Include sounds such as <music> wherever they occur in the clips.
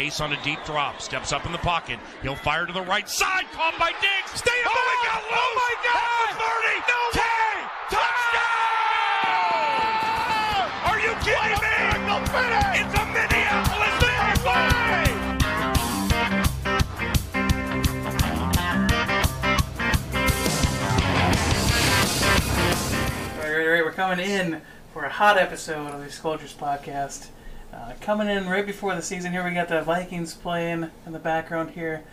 Case on a deep drop, steps up in the pocket. He'll fire to the right side, caught by Diggs. Stay up! Oh, he got loose! Oh my God! At the 30! No Touchdown! Are you kidding me? Finish. It's a Minneapolis miracle! All right, all right, we're coming in for a hot episode of the Skoldiers podcast. Uh, coming in right before the season here, we got the Vikings playing in the background here.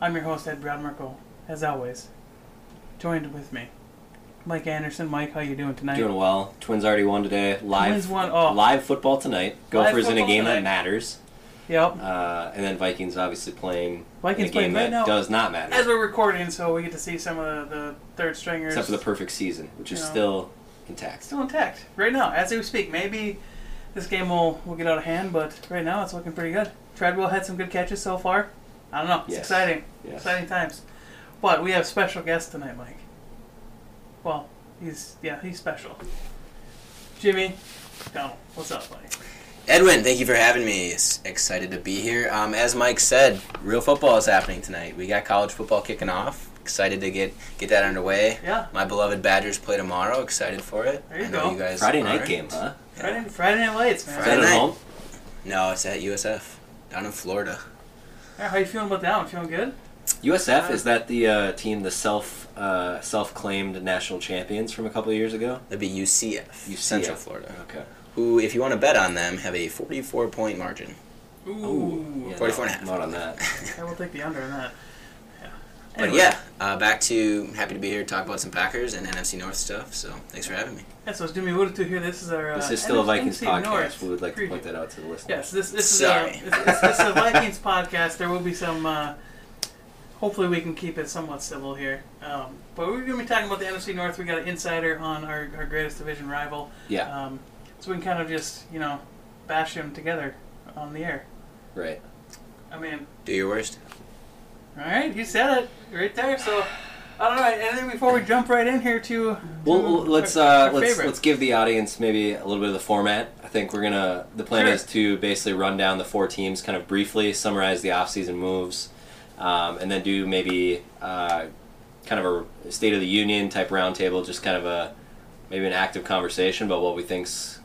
I'm your host, Ed Bradmerkel, as always. Joined with me, Mike Anderson. Mike, how you doing tonight? Doing well. Twins already won today. Live, Twins won- oh. live football tonight. Gophers in a game tonight. that matters. Yep. Uh, and then Vikings obviously playing Vikings in a game right that now. does not matter. As we're recording, so we get to see some of the, the third stringers. except for the perfect season, which is Yeah. still intact. Still intact right now, as we speak. Maybe this game will, will get out of hand, but right now it's looking pretty good. Treadwell had some good catches so far. I don't know. It's Yes. exciting. Yes. Exciting times. But we have special guest tonight, Mike. Well, he's yeah, he's special. Jimmy, Donald, what's up, buddy? Edwin, thank you for having me. It's excited to be here. Um, as Mike said, real football is happening tonight. We got college football kicking off. Excited to get get that underway. Yeah. My beloved Badgers play tomorrow. Excited for it. There you I know go. you guys. Friday night aren't. game, huh? Friday, Friday Night Lights, man. Is Friday that at night. home? No, it's at USF down in Florida. Yeah, how you feeling about that one? Feeling good? USF is that the uh, team, the self uh, self claimed national champions from a couple of years ago? That'd be UCF, UCF. Central Florida. Okay. Who, if you want to bet on them, have a 44 point margin. Ooh. Yeah, 44 and a half. Not on that. <laughs> I will take the under on that. Yeah. But yeah, uh, back to happy to be here to talk about some Packers and NFC North stuff. So thanks for having me. Yeah, so as Jimmy alluded to here, this is our. Uh, This is still a NFC Vikings podcast. North We would like to point that out to the listeners. Yes, this this is a, this, this is a Vikings podcast. There will be some. Uh, hopefully, we can keep it somewhat civil here. Um, but we're going to be talking about the NFC North. We got an insider on our, our greatest division rival. Yeah, Um, so we can kind of just you know bash them together on the air. right. I mean, Do your worst. All right, you said it right there. So I don't know. Anything before we jump right in here to. Well, to well, let's our- uh, our let's favorite. let's give the audience maybe a little bit of the format. I think we're gonna. The plan Sure. is to basically run down the four teams, kind of briefly summarize the offseason moves, um, and then do maybe uh, kind of a state of the union type roundtable, just kind of a maybe an active conversation about what we think's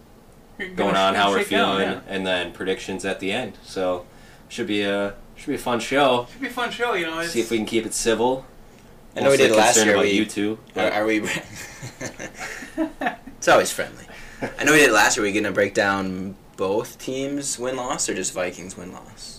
Gonna on, how we're feeling, yeah. and then predictions at the end. So should be a should be a fun show. Should be a fun show, you know. It's, See if we can keep it civil. I know we did last year. About We, you two. Are, are we? <laughs> it's always friendly. I know we did last year. Are we gonna break down both teams win loss or just Vikings win loss?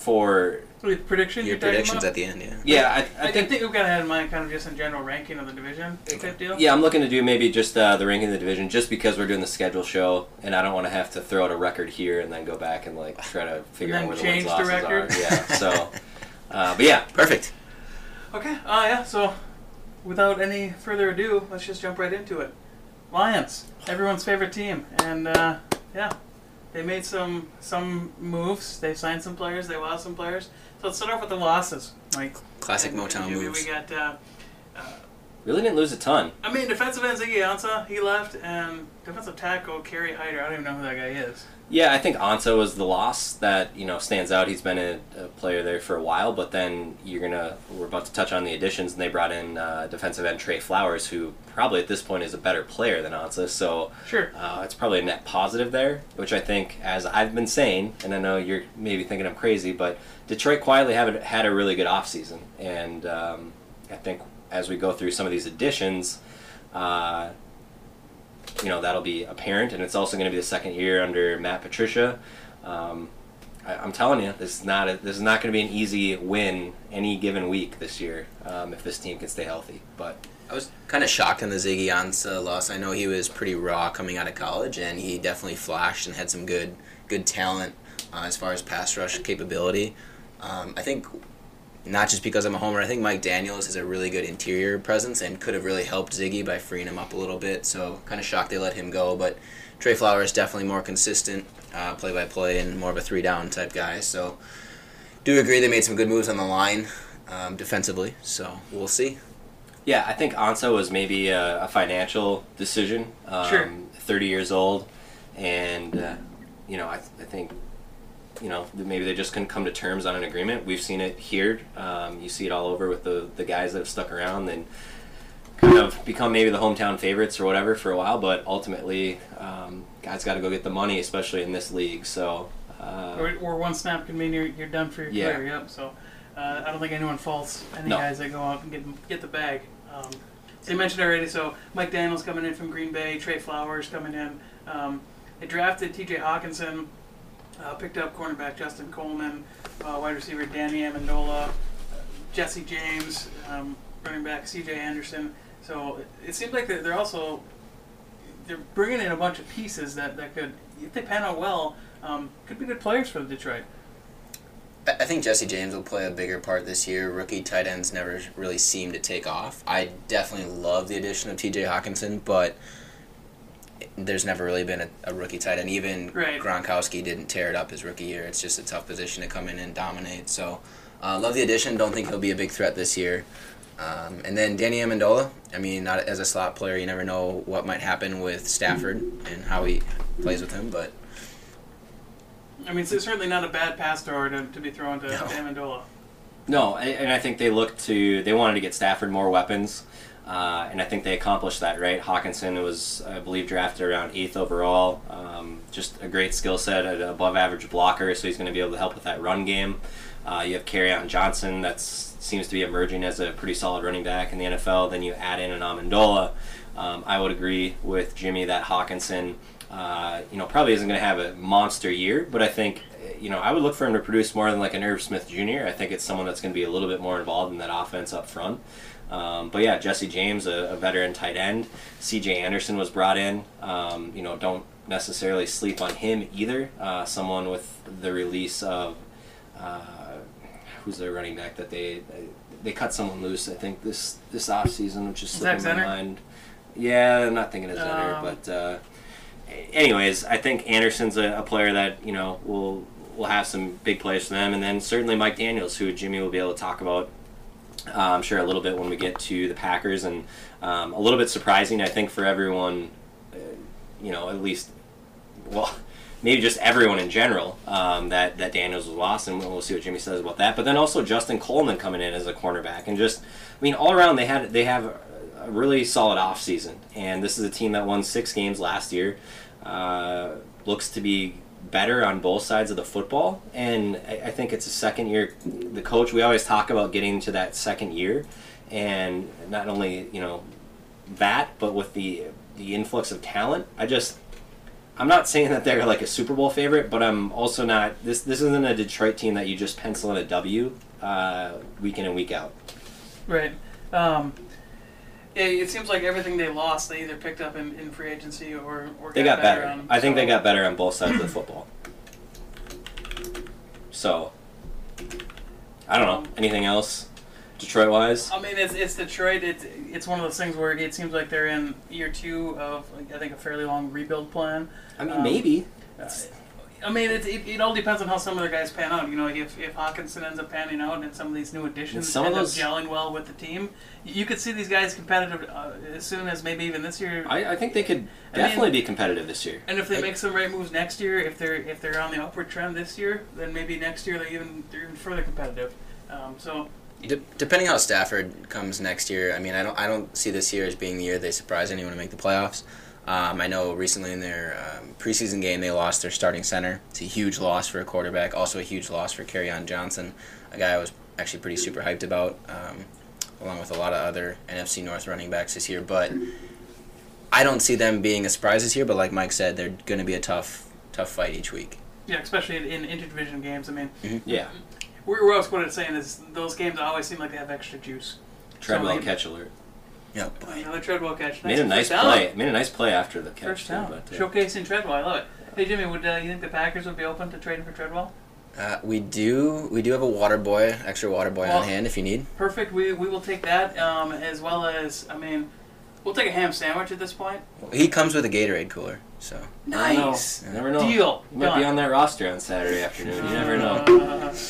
for With predictions. Your predictions at the end, yeah. yeah, I, I, I think think we've got to have in mind kind of just in general ranking of the division type deal. Yeah, I'm looking to do maybe just uh, the ranking of the division, just because we're doing the schedule show, and I don't want to have to throw out a record here and then go back and like try to figure out then where the wins the losses record? are. Yeah, so, <laughs> uh, but yeah, Perfect. Okay. Uh, yeah. So, without any further ado, let's just jump right into it. Lions, everyone's favorite team, and uh, yeah, they made some some moves. They signed some players. They lost some players. So let's start off with the losses, Mike. Classic And, Motown we- moves. We got. Uh, uh, really didn't lose a ton. I mean, defensive end Ziggy Ansah, he left, and defensive tackle Kerry Hyder. I don't even know who that guy is. Yeah, I think Ansah was the loss that you know stands out. He's been a, a player there for a while, but then you're gonna we're about to touch on the additions, and they brought in uh, defensive end Trey Flowers, who probably at this point is a better player than Ansah. So Sure. uh, it's probably a net positive there, which I think, as I've been saying, and I know you're maybe thinking I'm crazy, but Detroit quietly have had a really good offseason. And um, I think as we go through some of these additions, uh, you know, that'll be apparent. And it's also going to be the second year under Matt Patricia. Um, I, I'm telling you, this is not a, this is not going to be an easy win any given week this year um, if this team can stay healthy. But I was kind of shocked in the Ziggy Ansah loss. I know he was pretty raw coming out of college, and he definitely flashed and had some good good talent uh, as far as pass rush capability. Um, I think not just because I'm a homer. I think Mike Daniels has a really good interior presence and could have really helped Ziggy by freeing him up a little bit. So kind of shocked they let him go, but Trey Flowers is definitely more consistent, play by play, and more of a three down type guy. So do agree they made some good moves on the line um, defensively. So we'll see. Yeah, I think Ansah was maybe a, a financial decision. Um, Sure. 30 years old, and uh, you know, I, I think you know maybe they just couldn't come to terms on an agreement. We've seen it here. Um, you see it all over with the the guys that have stuck around and kind of become maybe the hometown favorites or whatever for a while. But ultimately, um, guys got to go get the money, especially in this league. So. Uh, Or, or one snap can mean you're, you're done for your Yeah. career. Yep. So uh, I don't think anyone faults any No. guys that go out and get get the bag. Um, so you mentioned already. So Mike Daniels coming in from Green Bay, Trey Flowers coming in. Um, they drafted T.J. Hockenson, uh, picked up cornerback Justin Coleman, uh, wide receiver Danny Amendola, Jesse James, um, running back C.J. Anderson. So it, it seems like they're, they're also they're bringing in a bunch of pieces that, that could, if they pan out well, um, could be good players for Detroit. I think Jesse James will play a bigger part this year. Rookie tight ends never really seem to take off. I definitely love the addition of T.J. Hockenson, but there's never really been a, a rookie tight end. Even Right. Gronkowski didn't tear it up his rookie year. It's just a tough position to come in and dominate. So, uh, love the addition. Don't think he'll be a big threat this year. Um, and then Danny Amendola. I mean, not as a slot player, you never know what might happen with Stafford and how he plays with him. But I mean, it's certainly not a bad pass thrower to, to be thrown to, No. to Amendola. No, and I think they looked to they wanted to get Stafford more weapons, uh, and I think they accomplished that. Right, Hockenson was I believe drafted around eighth overall. Um, just a great skill set, an above average blocker, so he's going to be able to help with that run game. Uh, you have Kerryon Johnson that seems to be emerging as a pretty solid running back in the NFL. Then you add in an Amendola. Um, I would agree with Jimmy that Hockenson, uh, you know, probably isn't going to have a monster year, but I think, you know, I would look for him to produce more than like an Irv Smith Jr. I think it's someone that's going to be a little bit more involved in that offense up front. Um, but yeah, Jesse James, a, a veteran tight end. C.J. Anderson was brought in. Um, you know, don't necessarily sleep on him either. Uh, someone with the release of uh, who's their running back that they they cut someone loose. I think this this off season, which is slipping my mind. Yeah, I'm not thinking of Zenner, Um, but uh, anyways, I think Anderson's a, a player that you know will will have some big plays for them, and then certainly Mike Daniels, who Jimmy will be able to talk about. Uh, I'm sure a little bit when we get to the Packers, and um, a little bit surprising, I think, for everyone. Uh, you know, at least, well, <laughs> maybe just everyone in general um, that that Daniels was lost, and we'll see what Jimmy says about that. But then also Justin Coleman coming in as a cornerback, and just I mean, all around they had they have a- really solid offseason. and this is a team that won six games last year. Uh, looks to be better on both sides of the football, and I, I think it's a second year. The coach we always talk about getting to that second year, and not only you know that, but with the the influx of talent, I just I'm not saying that they're like a Super Bowl favorite, but I'm also not. This this isn't a Detroit team that you just pencil in a W uh, week in and week out. Right. Um, yeah, it seems like everything they lost, they either picked up in, in free agency or, or They got better. on. I think they got better on both sides of the football. So I don't know. Anything else, Detroit wise? I mean, it's, it's Detroit. It's it's one of those things where it seems like they're in year two of I think a fairly long rebuild plan. I mean, Um, maybe. Uh, I mean, it, it, it all depends on how some of their guys pan out. You know, if, if Hockenson ends up panning out and some of these new additions some of end those- up gelling well with the team, you could see these guys competitive uh, as soon as maybe even this year. I, I think they could I mean- definitely be competitive this year. and if they make some right moves next year, if they're if they're on the upward trend this year, then maybe next year they even they're even further competitive. Um, so De- depending how Stafford comes next year, I mean, I don't, I don't see this year as being the year they surprise anyone to make the playoffs. Um, I know recently in their um, preseason game they lost their starting center. It's a huge loss for a quarterback. Also a huge loss for on Johnson, a guy I was actually pretty super hyped about, um, along with a lot of other NFC North running backs this year. But I don't see them being a surprise this year. But like Mike said, they're going to be a tough, tough fight each week. yeah, especially in, in interdivision games. I mean, Yeah. we're, we're always quoted as saying is those games always seem like they have extra juice. Treadwell like- catch alert. Yeah, Another Treadwell catch. Made a nice first down. play. Made a nice play after the catch. First too, down. but, uh, Showcasing Treadwell. I love it. Hey Jimmy, would uh, you think the Packers would be open to trading for Treadwell? Uh, we do, we do have a water boy, extra water boy Well- on hand if you need. Perfect. We, we will take that um, as well as I mean, we'll take a ham sandwich at this point. He comes with a Gatorade cooler, so. I don't know. Nice. You never know. Deal. You might be on that roster on Saturday afternoon. You never know.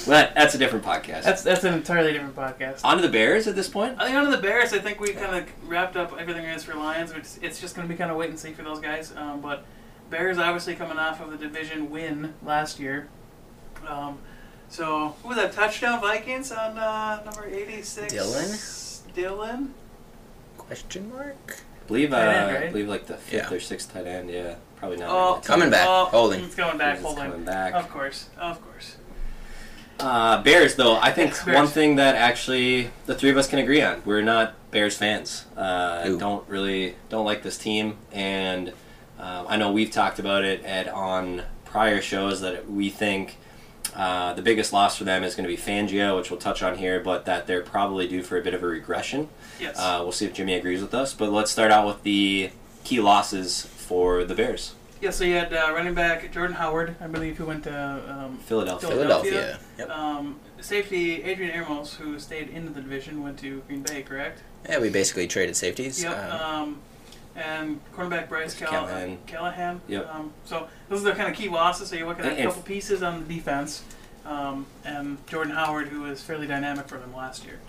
But that's a different podcast. that's that's an entirely different podcast. On to the Bears at this point. I think on to the Bears. I think we kind of wrapped up everything there is for Lions. Which it's just going to be kind of wait and see for those guys. Um, but Bears obviously coming off of the division win last year. Um, so who was that touchdown Vikings on uh, number eighty six? Dylan? Dylan. Question mark? believe uh, Tight end, I believe like the fifth Yeah. or sixth tight end. Yeah, probably not. Oh, maybe. Coming back. Oh, Holding. It's going back. Holding. coming back. Of course. Of course. Uh, Bears, though, I think Yes, Bears. one thing that actually the three of us can agree on: we're not Bears fans. Uh, Ooh. don't really don't like this team, and uh, I know we've talked about it at on prior shows that we think uh, the biggest loss for them is going to be Fangio, which we'll touch on here, but that they're probably due for a bit of a regression. Yes. Uh, we'll see if Jimmy agrees with us, but let's start out with the key losses for the Bears. Yeah. So you had uh, running back Jordan Howard, I believe, who went to um, Philadelphia. Philadelphia. Philadelphia. Yep. Um, safety Adrian Amos, who stayed in the division, went to Green Bay, correct? Yeah, we basically traded safeties. Yep. Um, Um, and cornerback Bryce Call- Callahan. Callahan. Yep. Um, so those are the kind of key losses. So you're looking at And a if- couple pieces on the defense, um, and Jordan Howard, who was fairly dynamic for them last year.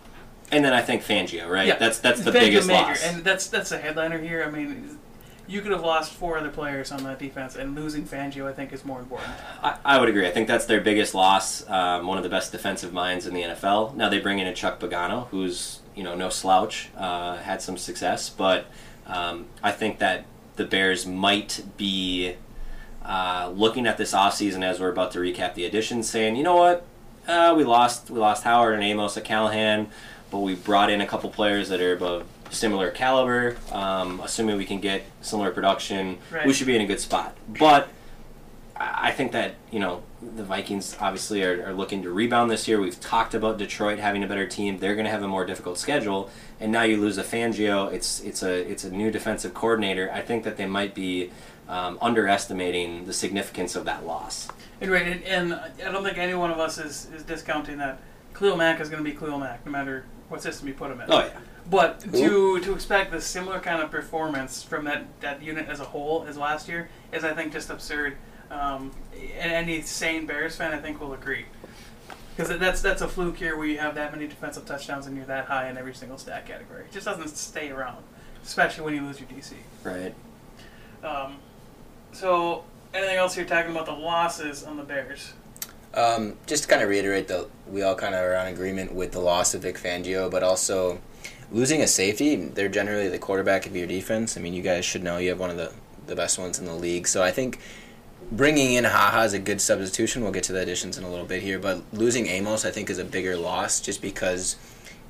And then I think Fangio, right? Yeah. That's that's the Fangio biggest Maker, loss. and that's that's the headliner here. I mean, you could have lost four other players on that defense, and losing Fangio, I think, is more important. I, I would agree. I think that's their biggest loss. Um, one of the best defensive minds in the NFL. Now they bring in a Chuck Pagano, who's you know no slouch, uh, had some success, but um, I think that the Bears might be uh, looking at this offseason as we're about to recap the additions, saying, you know what, uh, we lost we lost Howard and Amos at Callahan, but we brought in a couple players that are above similar caliber. Um, assuming we can get similar production, we should be in a good spot. But I think that you know the Vikings obviously are, are looking to rebound this year. We've talked about Detroit having a better team. They're going to have a more difficult schedule, and now you lose a Fangio. It's it's a it's a new defensive coordinator. I think that they might be um, underestimating the significance of that loss. And right, and, and I don't think any one of us is, is discounting that Khalil Mack is going to be Khalil Mack, no matter what system you put him in. Oh yeah, But to to expect the similar kind of performance from that, that unit as a whole as last year is, I think, just absurd. Um, and any sane Bears fan, I think, will agree. Because that's that's a fluke here where you have that many defensive touchdowns and you're that high in every single stat category. It just doesn't stay around, especially when you lose your DC. right. Um, so, anything else you're talking about the losses on the Bears? Um, just to kind of reiterate that we all kind of are on agreement with the loss of Vic Fangio, but also losing a safety. They're generally the quarterback of your defense. I mean, you guys should know you have one of the, the best ones in the league. So I think bringing in Haha is a good substitution. We'll get to the additions in a little bit here, but losing Amos I think is a bigger loss just because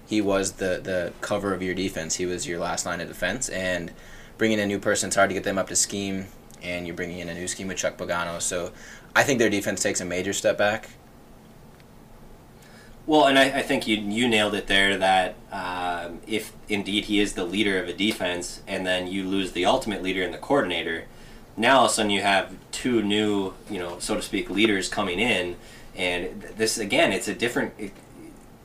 he was the the cover of your defense. He was your last line of defense, and bringing in a new person, it's hard to get them up to scheme. And you're bringing in a new scheme with Chuck Pagano, so I think their defense takes a major step back. Well, and I, I think you you nailed it there. That um, if indeed he is the leader of a defense, and then you lose the ultimate leader in the coordinator, now all of a sudden you have two new, you know, so to speak, leaders coming in, and this again, it's a different. It,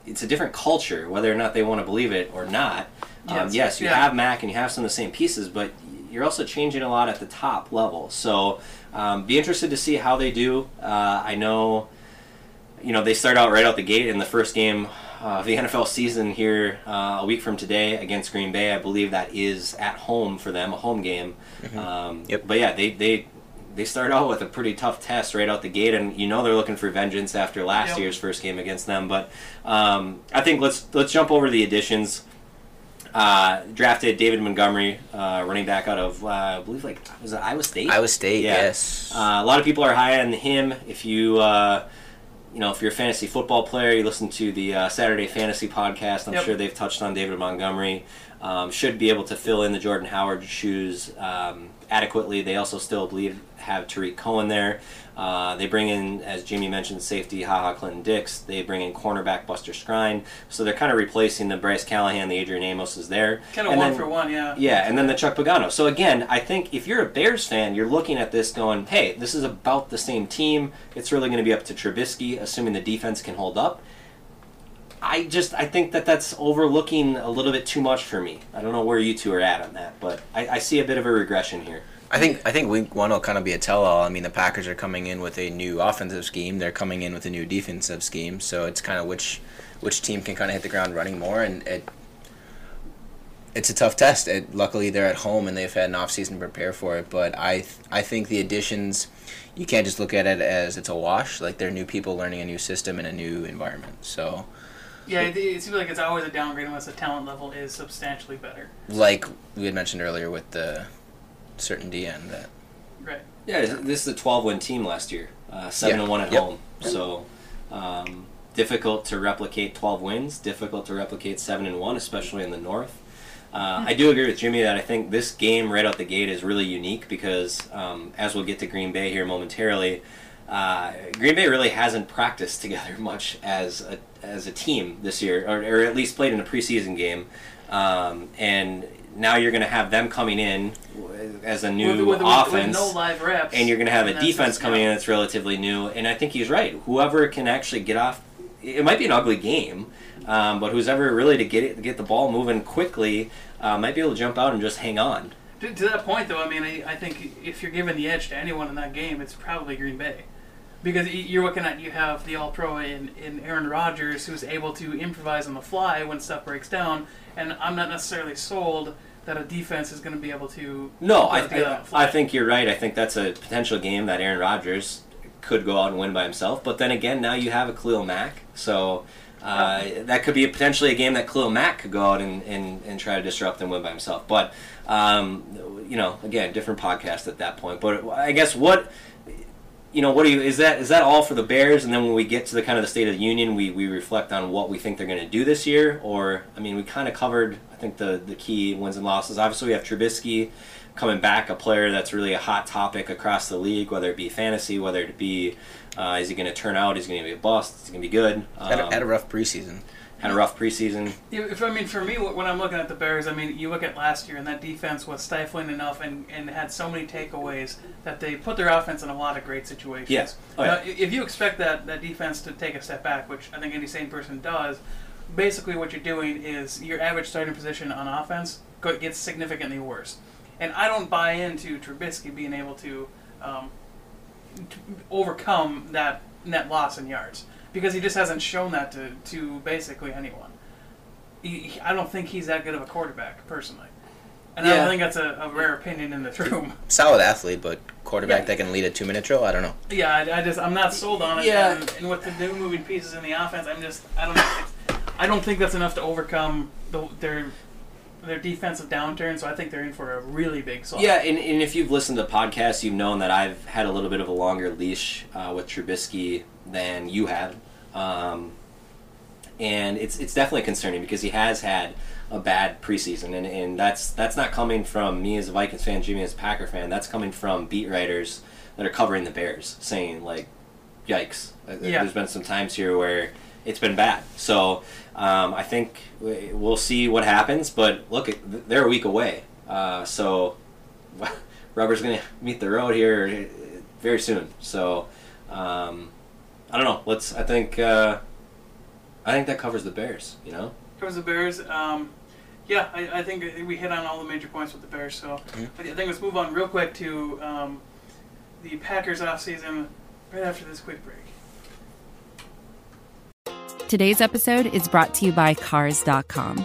it's a different culture, whether or not they want to believe it or not. Um, Yes, yes, you yeah. have Mack and you have some of the same pieces, but you're also changing a lot at the top level. So um, be interested to see how they do. Uh, I know, you know, they start out right out the gate in the first game uh, of the <laughs> NFL season here uh, a week from today against Green Bay. I believe that is at home for them, a home game. Um, Yep. But yeah, they they they start out with a pretty tough test right out the gate, and you know they're looking for vengeance after last Yep. year's first game against them. But um, I think let's let's jump over the additions. Uh, drafted David Montgomery, uh, running back out of uh, I believe like was it Iowa State? Iowa State, Yeah. yes. Uh, a lot of people are high on him. If you, uh, you know, if you're a fantasy football player, you listen to the uh, Saturday Fantasy podcast. I'm Yep. sure they've touched on David Montgomery. Um, should be able to fill in the Jordan Howard shoes um, adequately. They also still believe have Tarik Cohen there. Uh, they bring in, as Jimmy mentioned, safety Haha Clinton Dix. They bring in cornerback Buster Skrine. So they're kind of replacing the Bryce Callahan, the Adrian Amos is there. Kind of And one then- for one, yeah. yeah, and then the Chuck Pagano. So again, I think if you're a Bears fan, you're looking at this going, "Hey, this is about the same team. It's really going to be up to Trubisky, assuming the defense can hold up." I just I think that that's overlooking a little bit too much for me. I don't know where you two are at on that, but I, I see a bit of a regression here. I think I think week one will kind of be a tell-all. I mean, the Packers are coming in with a new offensive scheme. They're coming in with a new defensive scheme. So it's kind of which which team can kind of hit the ground running more, and it it's a tough test. It, luckily, they're at home and they've had an off season to prepare for it. But I th- I think the additions, you can't just look at it as it's a wash. Like they're new people learning a new system in a new environment. So Yeah, it, it seems like it's always a downgrade unless the talent level is substantially better. like we had mentioned earlier with the certainty and that Right. Yeah, this is a 12 win team last year, uh, seven Yeah. and one at Yep. home. So um, difficult to replicate 12 wins. Difficult to replicate seven and one, especially in the North. Uh, I do agree with Jimmy that I think this game right out the gate is really unique because, um, as we'll get to Green Bay here momentarily, uh, Green Bay really hasn't practiced <laughs> together much as a, as a team this year, or, or at least played in a preseason game. Um, and now you're going to have them coming in as a new with, with, offense with no live reps. and you're going to have a defense coming in that's relatively new. And I think he's right. Whoever can actually get off, it might be an ugly game, um, but who's ever really to get it, get the ball moving quickly uh, might be able to jump out and just hang on. To, to that point, though, I mean, I, I think if you're giving the edge to anyone in that game, it's probably Green Bay. Because you're looking at, you have the All Pro in, in Aaron Rodgers, who's able to improvise on the fly when stuff breaks down, and I'm not necessarily sold that a defense is going to be able to. No, I, I. I think you're right. I think that's a potential game that Aaron Rodgers could go out and win by himself. But then again, now you have a Khalil Mack, so uh, that could be a, potentially a game that Khalil Mack could go out and, and, and try to disrupt and win by himself. But um, you know, again, different podcast at that point. But I guess what you know, what do you is that is that all for the Bears? And then when we get to the kind of the State of the Union, we, we reflect on what we think they're going to do this year. Or I mean, we kind of covered I think the the key wins and losses. Obviously, we have Trubisky coming back, a player that's really a hot topic across the league, whether it be fantasy, whether it be uh, is he going to turn out, is he going to be a bust, is he going to be good. Um, had, a, had a rough preseason. Had a rough preseason. Yeah, If I mean, for me, when I'm looking at the Bears, I mean, you look at last year, and that defense was stifling enough, and, and had so many takeaways that they put their offense in a lot of great situations. Yeah. Oh, yeah. i- if you expect that that defense to take a step back, which I think any sane person does, basically what you're doing is your average starting position on offense gets significantly worse. And I don't buy into Trubisky being able to, um, to overcome that net loss in yards because he just hasn't shown that to, to basically anyone. He, he- I don't think he's that good of a quarterback, personally. And I don't think that's a, a rare opinion in this room. <laughs> Solid athlete, but quarterback Yeah. that can lead a two-minute drill. I don't know. Yeah, I, I just I'm not sold on it. Yeah. And, and with the new moving pieces in the offense, I'm just I don't know. I don't think that's enough to overcome the, their their defensive downturn. So I think they're in for a really big slump. Yeah, and, and if you've listened to podcasts, you've known that I've had a little bit of a longer leash uh, with Trubisky than you have. Um, and it's it's definitely concerning because he has had a bad preseason, and, and that's that's not coming from me as a Vikings fan, Jimmy as a Packer fan. That's coming from beat writers that are covering the Bears, saying like, "Yikes!" Uh, Yeah. There's been some times here where it's been bad. So um, I think we- we'll see what happens. But look, they're a week away, uh, so <laughs> rubber's gonna meet the road here very soon. So um, I don't know. Let's. I think. Uh, I think that covers the Bears. You know. Covers the Bears. Um, Yeah, I, I think we hit on all the major points with the Bears. So I think let's move on real quick to um, the Packers offseason right after this quick break. Today's episode is brought to you by Cars.com.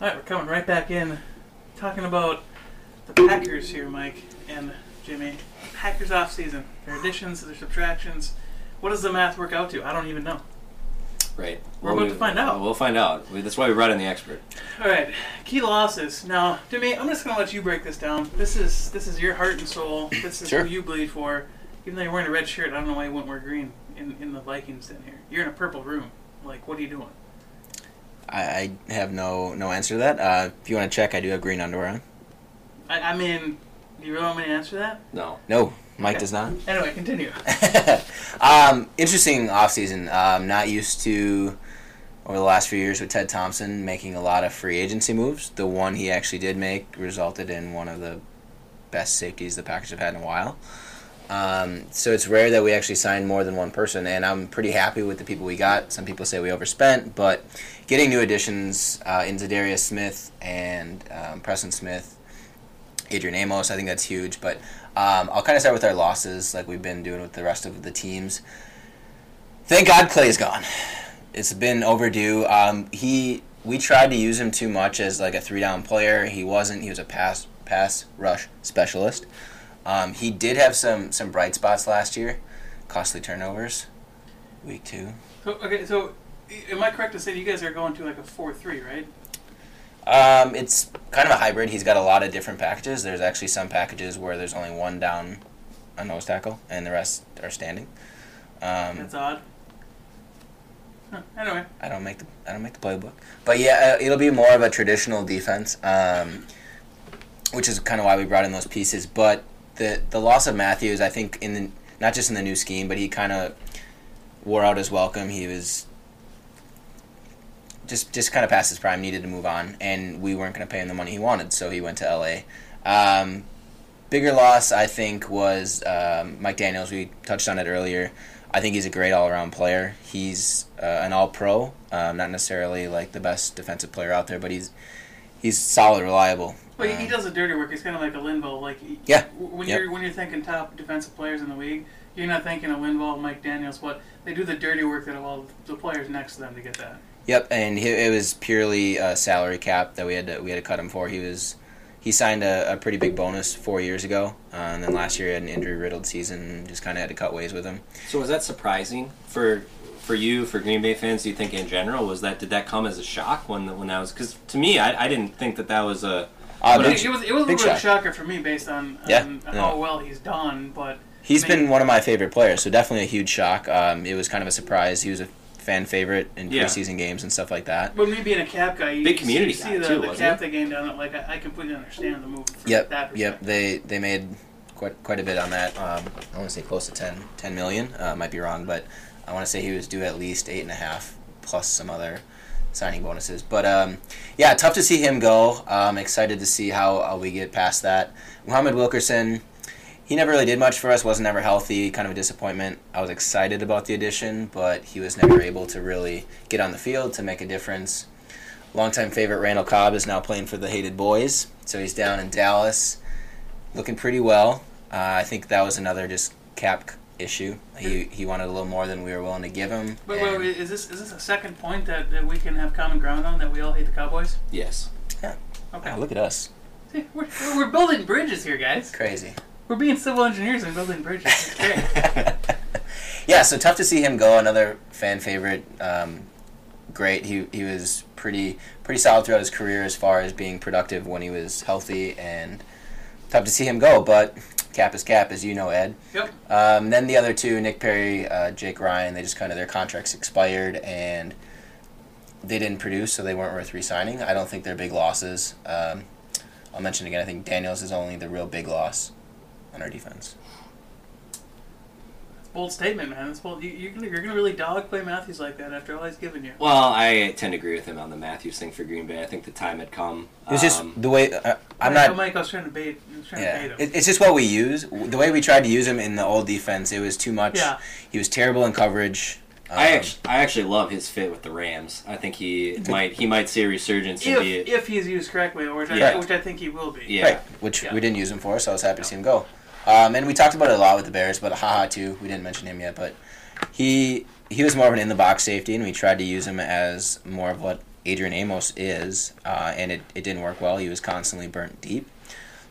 All right, we're coming right back in, talking about the Packers here, Mike and Jimmy. Packers offseason, their additions, their subtractions. What does the math work out to? I don't even know. Right. We're about to find out. We'll find out. We- That's why we brought in the expert. All right, key losses. Now, Jimmy, I'm just gonna let you break this down. This is this is your heart and soul. This is Sure. who you bleed for. Even though you're wearing a red shirt, I don't know why you wouldn't wear green in, in the Vikings in here. You're in a purple room. Like, what are you doing? I, I have no no answer to that. Uh, if you want to check, I do have green underwear on. I, I mean, do you really want me to answer that? No. No, Mike Okay. does not. Anyway, continue. <laughs> um, interesting offseason. Um, not used to over the last few years with Ted Thompson making a lot of free agency moves. The one he actually did make resulted in one of the best safeties the Packers have had in a while. Um, so it's rare that we actually sign more than one person, and I'm pretty happy with the people we got. Some people say we overspent, but getting new additions uh, into Darius Smith and um, Preston Smith, Adrian Amos, I think that's huge. But um, I'll kind of start with our losses, like we've been doing with the rest of the teams. Thank God Clay's gone. It's been overdue. Um, he we tried to use him too much as like a three down player. He wasn't. He was a pass pass rush specialist. Um, he did have some some bright spots last year, costly turnovers. Week two. So okay, so am I correct to say you guys are going to like a four three, right? Um, it's kind of a hybrid. He's got a lot of different packages. There's actually some packages where there's only one down, a nose tackle, and the rest are standing. Um, That's odd. Huh, Anyway, I don't make the I don't make the playbook, but yeah, uh, it'll be more of a traditional defense, um, which is kind of why we brought in those pieces. But the the loss of Matthews, I think, in the not just in the new scheme, but he kind of wore out his welcome. He was just just kind of past his prime, needed to move on, and we weren't going to pay him the money he wanted, so he went to L.A. Um, bigger loss, I think, was um, Mike Daniels. We touched on it earlier. I think he's a great all-around player. He's uh, an all-pro, um, not necessarily like the best defensive player out there, but he's he's solid, reliable. well, he, he Um, does the dirty work. He's kind of like a Linval. Like Yeah, when yep. you're when you're thinking top defensive players in the league, you're not thinking of Linval, Mike Daniels, but they do the dirty work that all the players next to them to get that. Yep, and he, it was purely a salary cap that we had to we had to cut him for. He was he signed a, a pretty big bonus four years ago, uh, and then last year he had an injury riddled season. and Just kind of had to cut ways with him. So was that surprising for for you, for Green Bay fans? Do you think in general was that did that come as a shock when when that was? Because to me, I, I didn't think that that was a. Uh, But It, big- it was it was a big little bit of a shock. shocker for me based on, Yeah, on no. how well he's done, but He's I mean- been one of my favorite players, so definitely a huge shock. Um, it was kind of a surprise. He was a fan favorite in Yeah. preseason games and stuff like that. But me being a cap guy, you Big see- community you see guy, the, too, the cap he? they gained down it. Like I, I completely understand the move. Yep, that yep. They they made quite quite a bit on that. Um, I want to say close to 10, 10 million. Uh, might be wrong, but I want to say he was due at least eight and a half plus some other signing bonuses. But um, yeah, tough to see him go. I'm excited to see how, how we get past that. Muhammad Wilkerson. He never really did much for us. wasn't ever healthy. Kind of a disappointment. I was excited about the addition, but he was never able to really get on the field to make a difference. Longtime favorite Randall Cobb is now playing for the Hated Boys, so he's down in Dallas, looking pretty well. Uh, I think that was another just cap issue. He he wanted a little more than we were willing to give him. But wait, wait, is this is this a second point that, that we can have common ground on that we all hate the Cowboys? Yes. Yeah. Okay, Wow, look at us, See, <laughs> we're, we're, we're building bridges here, guys. crazy. We're being civil engineers and building bridges. It's great. <laughs> yeah, so tough to see him go. Another fan favorite. Um, great. He he was pretty pretty solid throughout his career as far as being productive when he was healthy, and tough to see him go. But cap is cap, as you know, Ed. yep. Um, then the other two, Nick Perry, uh, Jake Ryan, they just kind of their contracts expired, and they didn't produce, so they weren't worth re-signing. I don't think they're big losses. Um, I'll mention again. I think Daniels is only the real big loss on our defense. It's a bold statement, man. It's bold. You, you're gonna you're gonna really dog play Matthews like that after all he's given you. Well, I tend to agree with him on the Matthews thing for Green Bay. I think the time had come. It's was just Um, the way uh, I'm Mike, not. Mike, I was trying to bait. I was trying to Yeah, bait him. it, it's just what we use. The way we tried to use him in the old defense, it was too much. Yeah. He was terrible in coverage. I Um, actually, I actually love his fit with the Rams. I think he might he might see a resurgence if be if he's used correctly, which I, which I think he will be. yeah. Right, which Yeah. we didn't use him for, so I was happy to see him go. Um, and we talked about it a lot with the Bears, but haha too. We didn't mention him yet, but he he was more of an in the box safety, and we tried to use him as more of what Adrian Amos is, uh, and it, it didn't work well. He was constantly burnt deep.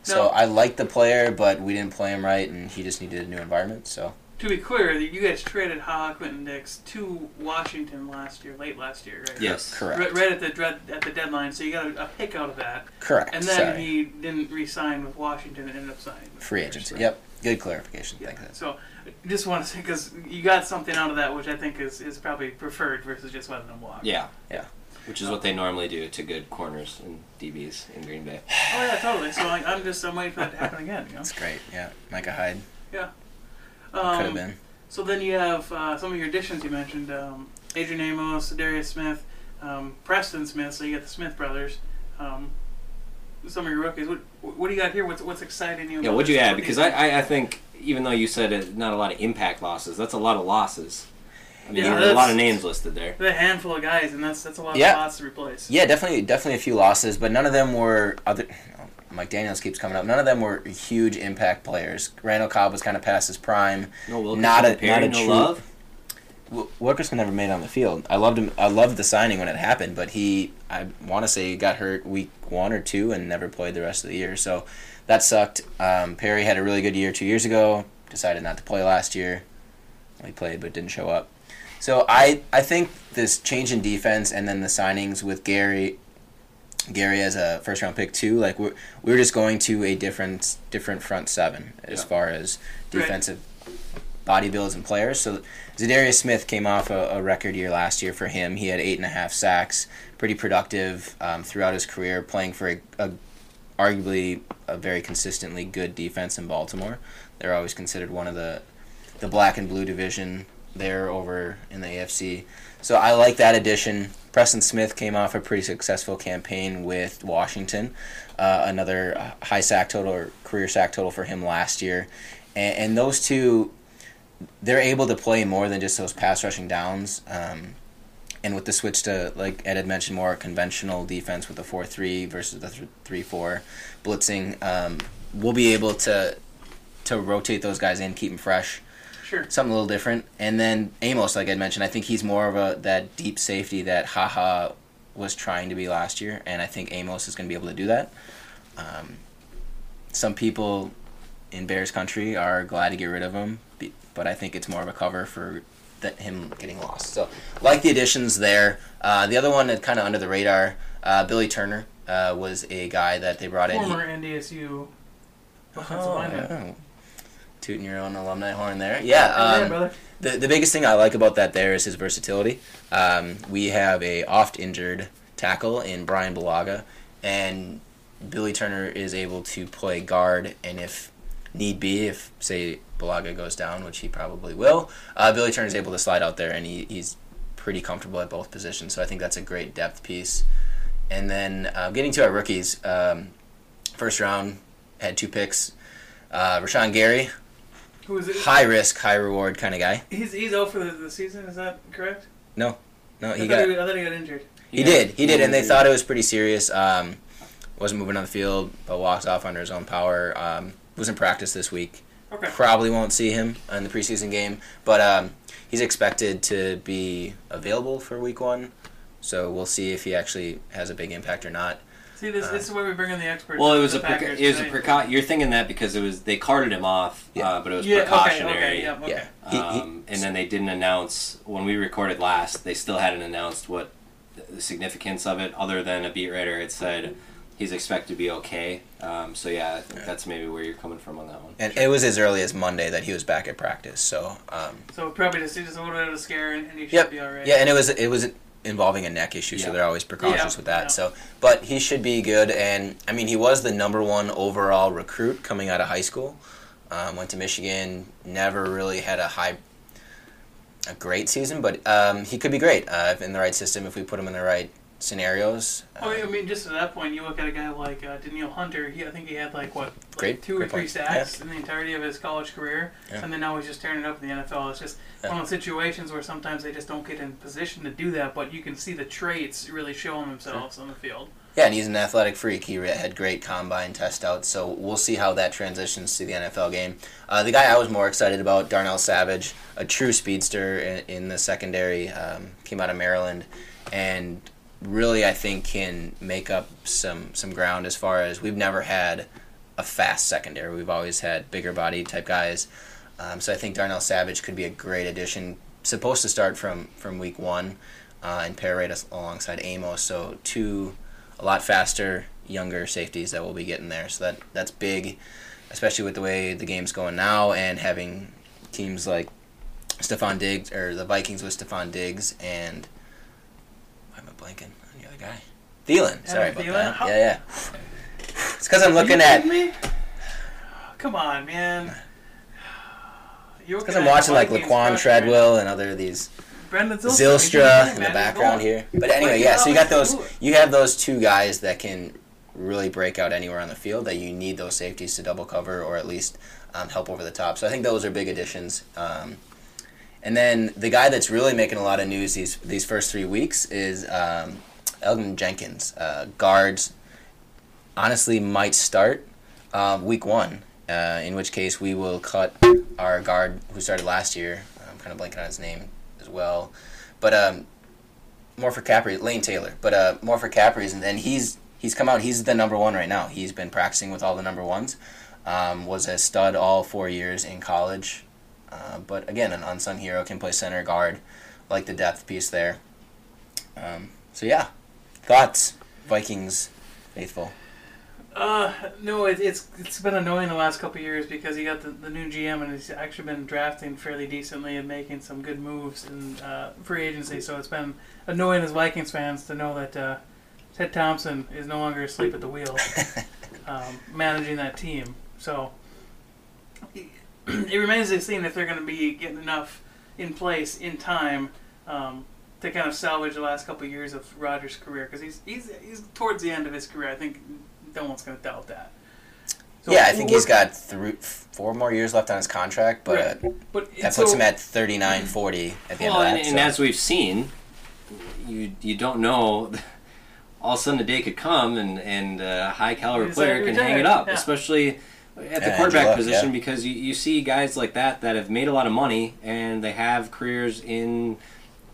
So No. I liked the player, but we didn't play him right, and he just needed a new environment. So To be clear, you guys traded Ha Clinton Dix to Washington last year, late last year, right? Yes. correct, Right, right at the dread, at the deadline, so you got a, a pick out of that, correct. and then Sorry. he didn't re-sign with Washington and ended up signing. with free agency. right? Yep, good clarification. Yeah. Thank you. So, just want to say because you got something out of that, which I think is, is probably preferred versus just letting them walk. Yeah. Yeah. Which is what they normally do to good corners and DBs in Green Bay. Oh yeah, totally. So I, I'm just I'm waiting for that to happen again. You know. That's great. Yeah, Micah Hyde Um, could have been. So then you have uh, some of your additions you mentioned: um, Adrian Amos, Darius Smith, um, Preston Smith. So you got the Smith brothers. Um, some of your rookies. What, what do you got here? What's what's exciting you? Yeah, what'd you add? Because I, I, I think even though you said it, not a lot of impact losses, that's a lot of losses. I mean, Yeah, there a lot of names listed there. a handful of guys, and that's that's a lot Yeah. of spots to replace. Yeah, definitely, definitely a few losses, but none of them were other. Mike Daniels keeps coming up. None of them were huge impact players. Randall Cobb was kind of past his prime. No Wilkerson, Not a- Perry, not a no true- love. W- Wilkerson never made it on the field. I loved him. I loved the signing when it happened, but he, I want to say, he got hurt week one or two and never played the rest of the year. So that sucked. Um, Perry had a really good year two years ago. Decided not to play last year. He played but didn't show up. So I, I think this change in defense and then the signings with Gary, Gary as a first round pick too. Like we're we're just going to a different different front seven as Yeah. far as Right. defensive builds and players. So Za'Darius Smith came off a, a record year last year for him. He had eight and a half sacks, pretty productive um, throughout his career, playing for a, a arguably a very consistently good defense in Baltimore. They're always considered one of the the black and blue division there over in the AFC. So I like that addition. Preston Smith came off a pretty successful campaign with Washington, uh, another high sack total or career sack total for him last year, and, and those two, they're able to play more than just those pass rushing downs. Um, and with the switch to, like Ed had mentioned, more conventional defense with the four three versus the three four blitzing, um, we'll be able to to rotate those guys in, keep them fresh Sure. something a little different. And then Amos, like I mentioned, I think he's more of a that deep safety that Haha was trying to be last year, and I think Amos is going to be able to do that. Um, some people in Bears country are glad to get rid of him, but I think it's more of a cover for that him getting lost. So, like the additions there. Uh, the other one that kind of under the radar, uh, Billy Turner uh, was a guy that they brought in. Former NDSU offensive Oh. Tooting your own alumni horn there. Yeah. Yeah, Um, brother. the, the biggest thing I like about that there is his versatility. Um, we have a oft injured tackle in Bryan Bulaga, and Billy Turner is able to play guard, and if need be, if say Balaga goes down, which he probably will, uh, Billy Turner is able to slide out there, and he, he's pretty comfortable at both positions. So I think that's a great depth piece. And then uh, getting to our rookies, um, first round had two picks. Uh, Rashan Gary, Who is it? high risk, high reward kind of guy. He's he's out for the, the season. Is that correct? No, no, he thought got he, I thought he got injured. he did he did, and they thought it was pretty serious. Um, wasn't moving on the field, but walked off under his own power. Um, was in practice this week. Okay. Probably won't see him in the preseason game, but um, he's expected to be available for week one. So we'll see if he actually has a big impact or not. See, this, this is where we bring in the experts. Well, it was a Packers preca- it was a today. precau- You're thinking that because it was they carted him off, Yeah. uh, but it was Yeah. Okay. precautionary. Okay. Yeah. Okay. Yeah, he, he, Um, and then they didn't announce when we recorded last. They still hadn't announced what the- the significance of it, other than a beat writer had said he's expected to be okay. Um, so yeah, I think that's maybe where you're coming from on that one. and it was as early as Monday that he was back at practice. So um, So probably just, just a little bit of a scare, and, and you should Yep. be all right. Yeah, and it was it was involving a neck issue, so they're always precautious Yeah, with that. yeah. So, but he should be good, and I mean, he was the number one overall recruit coming out of high school. Um, went to Michigan, never really had a high, a great season, but um, he could be great uh, in the right system if we put him in the right scenarios. Oh, I Um, mean, just at that point, you look at a guy like uh, Danielle Hunter. He, I think he had like what, like Great- two or three point. sacks in the entirety of his college career, Yeah. and then now he's just tearing it up in the NFL. It's just Yeah. one of those situations where sometimes they just don't get in position to do that, but you can see the traits really showing themselves on the field. Yeah, and he's an athletic freak. He had great combine test outs, so we'll see how that transitions to the NFL game. Uh, the guy I was more excited about, Darnell Savage, a true speedster in, in the secondary, um, came out of Maryland, and really I think can make up some some ground as far as we've never had a fast secondary. We've always had bigger body type guys. Um, so I think Darnell Savage could be a great addition. Supposed to start from from week one, uh, and pair right alongside Amos. So two a lot faster, younger safeties that we'll be getting there. So that that's big, especially with the way the game's going now and having teams like Stefon Diggs or the Vikings with Stefon Diggs and blanking on the other guy? Thielen. Sorry about Thielen? that. How- Yeah, yeah. It's because I'm looking at me? Come on, man. You're because I'm watching like Laquan Treadwell and other of these Brandon Zylstra, Zilstra in the background here. But anyway, yeah. So you got those. You have those two guys that can really break out anywhere on the field. That you need those safeties to double cover or at least um, help over the top. So I think those are big additions. Um, and then the guy that's really making a lot of news these these first three weeks is um, Elgton Jenkins. Uh, guards honestly might start um, week one. Uh, in which case we will cut our guard who started last year. I'm kind of blanking on his name as well, but um, more for cap reasons, Lane Taylor, but uh, more for cap reasons. And he's he's come out. He's the number one right now. He's been practicing with all the number ones. Um, was a stud all four years in college, uh, but again, an unsung hero can play center guard. Like the depth piece there. Um, so yeah, thoughts, Vikings faithful. Uh, no, it, it's it's been annoying the last couple of years because he got the, the new GM and he's actually been drafting fairly decently and making some good moves in uh, free agency. So it's been annoying as Vikings fans to know that uh, Ted Thompson is no longer asleep at the wheel, <laughs> um, managing that team. So <clears throat> it remains to be seen if they're going to be getting enough in place in time um, to kind of salvage the last couple of years of Rodgers' career because he's he's he's towards the end of his career. I think no one's going to doubt that. So yeah, I think he's we're- got three, four more years left on his contract, but Right. But that so- puts him at 39 40 at the Well, end and, of and as we've seen, you you don't know. <laughs> All of a sudden, a day could come and and a high caliber player can hang it up, yeah. especially at the Yeah, quarterback Luck, position, yeah. because you, you see guys like that that have made a lot of money and they have careers in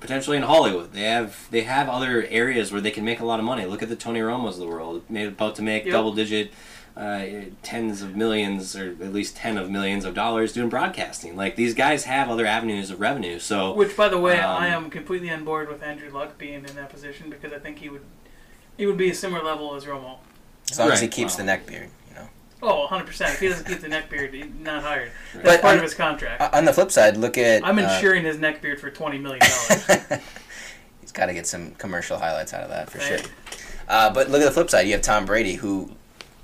potentially in Hollywood. They have they have other areas where they can make a lot of money. Look at the Tony Romos of the world, made about to make Yep. double digit. Uh, tens of millions, or at least ten of millions of dollars doing broadcasting. Like these guys have other avenues of revenue. So Which, by the way, Um, I am completely on board with Andrew Luck being in that position because I think he would he would be a similar level as Romo. as long as he keeps wow. the neck beard, you know. Oh, 100 percent. If he doesn't keep the neck beard, he's not hired. That's But part on- of his contract. Uh, On the flip side, look at. I'm uh, insuring his neck beard for 20 million dollars. <laughs> he's got to get some commercial highlights out of that for Right. sure. Uh, but look at the flip side. You have Tom Brady, who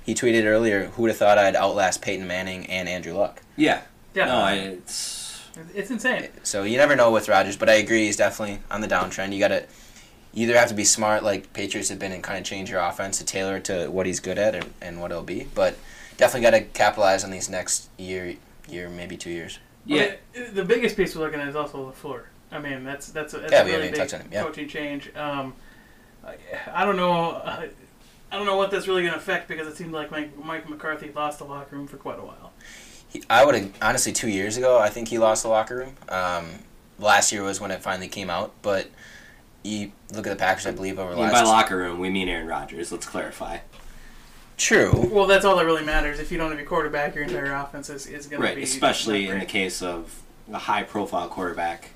he tweeted earlier, "Who would have thought I'd outlast Peyton Manning and Andrew Luck?" yeah, Yeah, no, I, it's it's insane. So you never know with Rodgers, but I agree he's definitely on the downtrend. You got to you either have to be smart, like Patriots have been, and kind of change your offense to tailor it to what he's good at and, and what it'll be. But definitely got to capitalize on these next year, year maybe two years. yeah. Okay, the biggest piece we're looking at is also Lafleur. I mean, that's that's a, that's Yeah, a really big touched on him, yeah. coaching change. Um, I, I don't know. I, <laughs> I don't know what that's really going to affect because it seemed like Mike, Mike McCarthy lost the locker room for quite a while. He, I would have honestly two years ago. I think he lost the locker room. Um, last year was when it finally came out, but you look at the Packers. I believe over I the mean, last by locker room, we mean Aaron Rodgers. Let's clarify. True. Well, that's all that really matters. If you don't have your quarterback, your entire offense is, is going to Right, be especially in the case of a high-profile quarterback.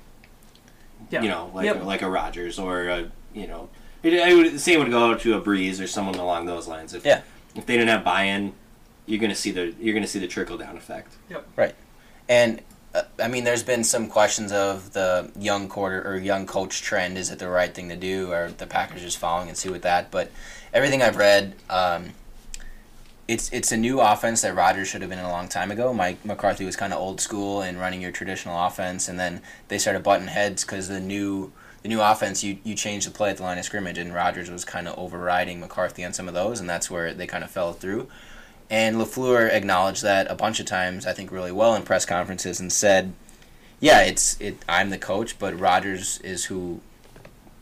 Yeah. You know, like Yep. like a Rodgers or a you know, it, I would the same would go to a Brees or someone along those lines. If Yeah. if they didn't have buy-in, you're gonna see the you're gonna see the trickle down effect. Yep. Right. And uh, I mean, there's been some questions of the young quarter or young coach trend. Is it the right thing to do, Are the Packers just following and see with that? But everything I've read, um, it's it's a new offense that Rodgers should have been in a long time ago. Mike McCarthy was kind of old school in running your traditional offense, and then they started butting heads because the new the new offense you you changed the play at the line of scrimmage, and Rodgers was kind of overriding McCarthy on some of those, and that's where they kind of fell through. And Lafleur acknowledged that a bunch of times, I think, really well in press conferences, and said, "Yeah, it's it. I'm the coach, but Rodgers is who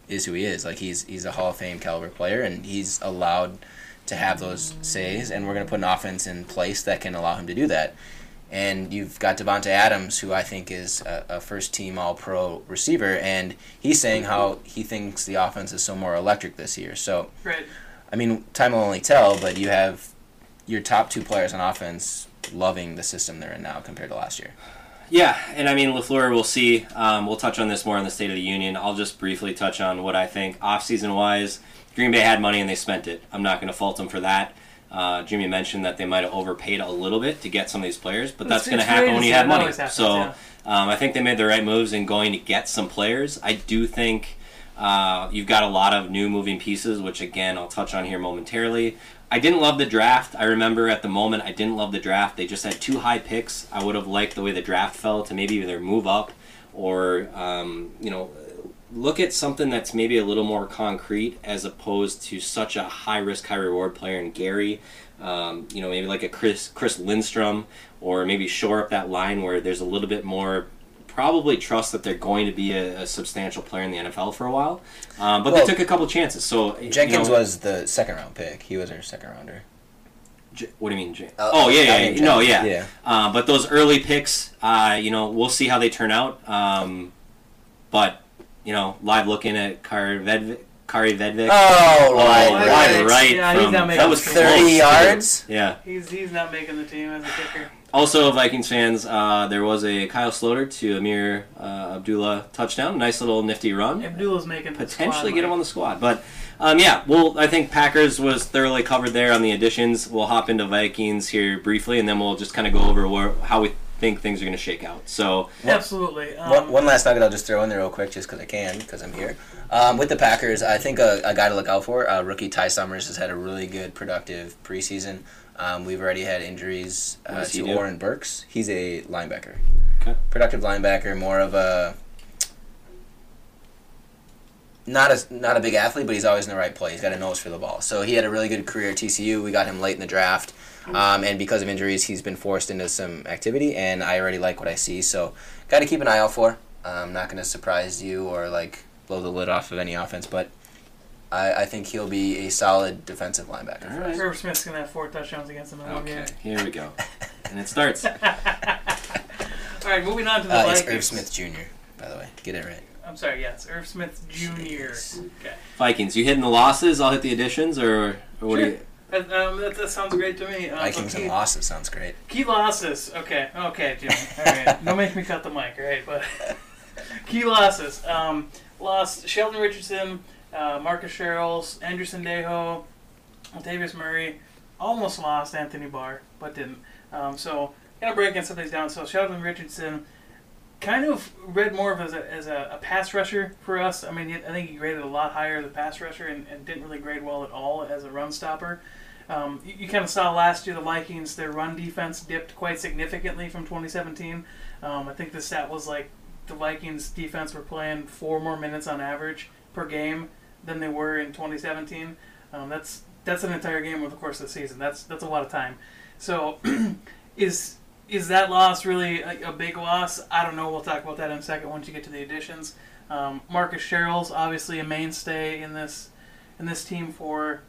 is who he is. Like he's he's a Hall of Fame caliber player, and he's allowed." To have those says, and we're going to put an offense in place that can allow him to do that. And you've got Davante Adams, who I think is a, a first team All Pro receiver, and he's saying how he thinks the offense is so more electric this year. So, Right. I mean, time will only tell, but you have your top two players on offense loving the system they're in now compared to last year. Yeah, and I mean Lafleur. We'll see. Um, we'll touch on this more in the State of the Union. I'll just briefly touch on what I think off-season wise. Green Bay had money and they spent it. I'm not going to fault them for that. Uh, Jimmy mentioned that they might have overpaid a little bit to get some of these players, but that's going to happen when you have money. happens, so yeah. um, I think they made the right moves in going to get some players. I do think uh, you've got a lot of new moving pieces, which again I'll touch on here momentarily. I didn't love the draft. I remember at the moment I didn't love the draft. They just had two high picks. I would have liked the way the draft fell to maybe either move up or um, you know look at something that's maybe a little more concrete as opposed to such a high risk, high reward player in Gary. Um, you know, maybe like a Chris Chris Lindstrom, or maybe shore up that line where there's a little bit more. Probably trust that they're going to be a, a substantial player in the NFL for a while, um, but Well, they took a couple chances. So you Jenkins know- was the second round pick. He was our second rounder. J- what do you mean? J- Uh, oh yeah, yeah, yeah. no, yeah. yeah. Uh, but those early picks, uh, you know, we'll see how they turn out. Um, but you know, live looking at Kaare Vedvik. Kaare Vedvik. Oh, Oh, right, right. right. Yeah, he's not making that was the close, 30 yards? Yeah. He's he's not making the team as a kicker. Also, Vikings fans, uh, there was a Kyle Sloter to Ameer uh, Abdullah touchdown. Nice little nifty run. Abdullah's making the potentially squad, get him on the squad. But um, yeah, well, I think Packers was thoroughly covered there on the additions. We'll hop into Vikings here briefly, and then we'll just kind of go over where, how we think things are going to shake out. So Absolutely. Um, One, one last nugget I'll just throw in there real quick, just because I can, because I'm here. Um, with the Packers, I think a, a guy to look out for, uh, rookie Ty Summers has had a really good, productive preseason. Um, we've already had injuries uh, to do? Oren Burks. He's a linebacker, Okay. productive linebacker, more of a not a not a big athlete, but he's always in the right place. He's got a nose for the ball. So he had a really good career at TCU. We got him late in the draft, um, and because of injuries, he's been forced into some activity. And I already like what I see. So got to keep an eye out for. I'm not going to surprise you or like blow the lid off of any offense, but I, I think he'll be a solid defensive linebacker. all right. Irv Smith's gonna have four touchdowns against them in one Okay, game. here we go, <laughs> and it starts. <laughs> All right, moving on to the Uh, it's Irv Smith Jr. By the way, get it right. I'm sorry. Yes, Irv Smith Jr. Okay. Vikings, you hitting the losses? I'll hit the additions, or, or what do you? That, um, that, that sounds great to me. Um, Vikings so and losses sounds great. key losses. Okay, okay, Jimmy. All right, <laughs> don't make me cut the mic, right? But <laughs> key losses. Um, lost Sheldon Richardson, uh, Marcus Sherels, Andrew Sendejo, Davis Murray. Almost lost Anthony Barr, but didn't. Um, so kind of breaking some of these down. So Sheldon Richardson kind of read more of as a, as a, a pass rusher for us. I mean, I think he graded a lot higher as a pass rusher and, and didn't really grade well at all as a run stopper. Um, you, you kind of saw last year the Vikings, their run defense dipped quite significantly from 2017. Um, I think the stat was like the Vikings defense were playing four more minutes on average per game than they were in 2017. Um, that's that's an entire game over the course of the season. That's that's a lot of time. So, <clears throat> is is that loss really a, a big loss? I don't know. We'll talk about that in a second once you get to the additions. Um, Marcus Sherels' obviously a mainstay in this in this team for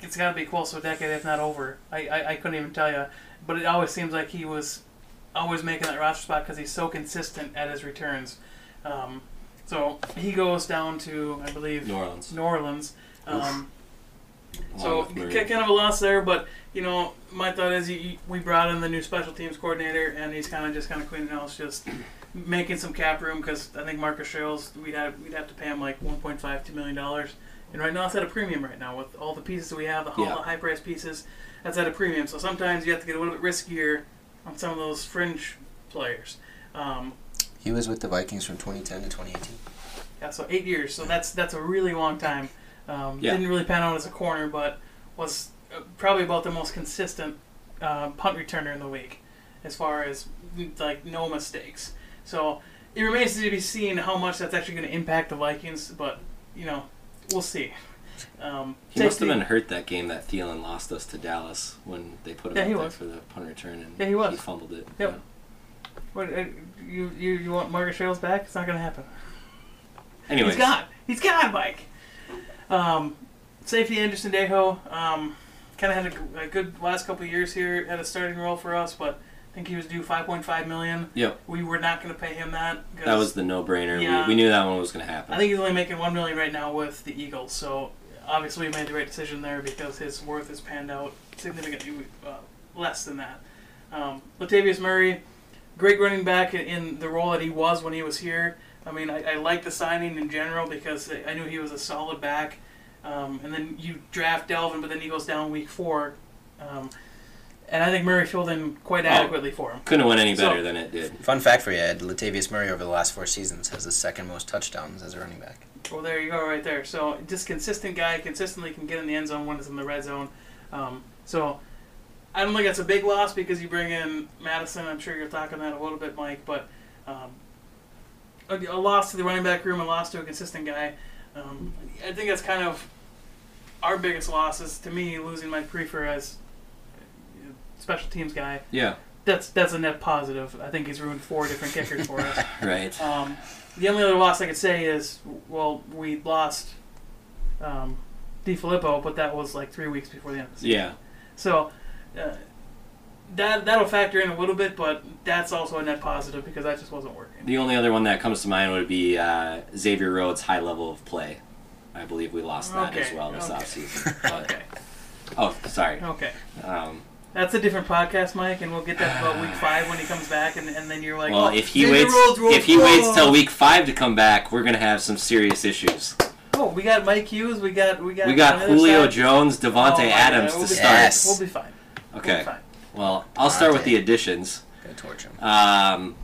it's got to be close to a decade, if not over. I, I, I couldn't even tell you, but it always seems like he was always making that roster spot because he's so consistent at his returns. Um, so he goes down to I believe New Orleans. New Orleans. Um, so Along with Murray. ki- kind of a loss there, but you know, my thought is you- we brought in the new special teams coordinator, and he's kind of just kind of cleaning house, just <clears throat> making some cap room because I think Marcus Sherels we'd have we'd have to pay him like 1.5 two million dollars, and right now it's at a premium right now with all the pieces that we have, the, Yeah. high price pieces, that's at a premium. So sometimes you have to get a little bit riskier on some of those fringe players. Um, He was with the Vikings from 2010 to 2018. yeah, so eight years. So that's that's a really long time. Um, Yeah. Didn't really pan out as a corner, but was probably about the most consistent uh, punt returner in the league, as far as like no mistakes. So it remains to be seen how much that's actually going to impact the Vikings, but you know, we'll see. Um, He must have been hurt that game that Thielen lost us to Dallas when they put him Yeah, up there for the punt return and Yeah, he was. he fumbled it. Yep. Yeah. What, uh, you, you you want Marcus Trails back? It's not going to happen. Anyways, He's gone. He's gone, Mike. Um, safety Andrew Sendejo. Um, kind of had a, a good last couple of years here at a starting role for us, but I think he was due 5.5 million. Yep. We were not going to pay him that. That was the no-brainer. Yeah. We, we knew that one was going to happen. I think he's only making one million right now with the Eagles. So obviously we made the right decision there because his worth is panned out significantly uh, less than that. Um, Latavius Murray, great running back in, the role that he was when he was here. I mean, I, I like the signing in general because I knew he was a solid back. Um, and then you draft Dalvin, but then he goes down week four. Um, and I think Murray filled in quite Oh. adequately for him. Couldn't have went any So- better than it did. Fun fact for you, Ed, Latavius Murray over the last four seasons has the second most touchdowns as a running back. Well, there you go, right there. So just consistent guy, consistently can get in the end zone when it's in the red zone. Um, so I don't think that's a big loss because you bring in Mattison. I'm sure you're talking that a little bit, Mike, but um, a, a loss to the running back room, a loss to a consistent guy. Um, I think that's kind of our biggest loss is to me losing Mike Priefer as special teams guy. Yeah. That's that's a net positive. I think he's ruined four different kickers for us. <laughs> Right. Um, the only other loss I could say is, well, we lost um, DeFilippo, but that was like three weeks before the end of the season. Yeah. So uh, that that'll factor in a little bit, but that's also a net positive because that just wasn't working. The only other one that comes to mind would be uh, Xavier Rhodes' high level of play. I believe we lost that as Okay, well this okay. offseason. <laughs> But, Okay, oh, sorry. okay, Um, that's a different podcast, Mike, and we'll get that about week <sighs> five when he comes back, and, and then you're like, well, oh, if he Xavier waits, Rhodes will if he go. waits till week five to come back, we're gonna have some serious issues. oh, we got Mike Hughes, we got we got We got the other Julio side- Jones, Oh, Davante my Adams we'll to be start. fine. Yes. We'll be fine. We'll be Okay. fine. Well, I'll start with Davante. the additions. Gonna torch him. Um,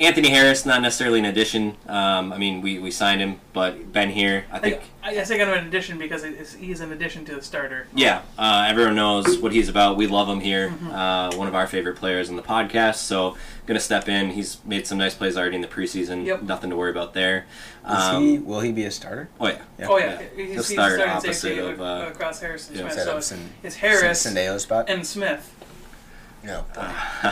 Anthony Harris, not necessarily an addition. Um, I mean, we, we signed him, but Ben here, I think. I, I say kind of an addition because it is, he's an addition to the starter. Yeah, uh, everyone knows what he's about. We love him here. Mm-hmm. Uh, one of our favorite players in the podcast. So, gonna step in. He's made some nice plays already in the preseason. Yep. Nothing to worry about there. Is Um, he, will he be a starter? Oh yeah. Oh yeah, Yeah. he's, He'll he's start opposite of, uh, across Harrison yeah. Smith. Set So it's Harris some Sendejo spot? and Smith. No.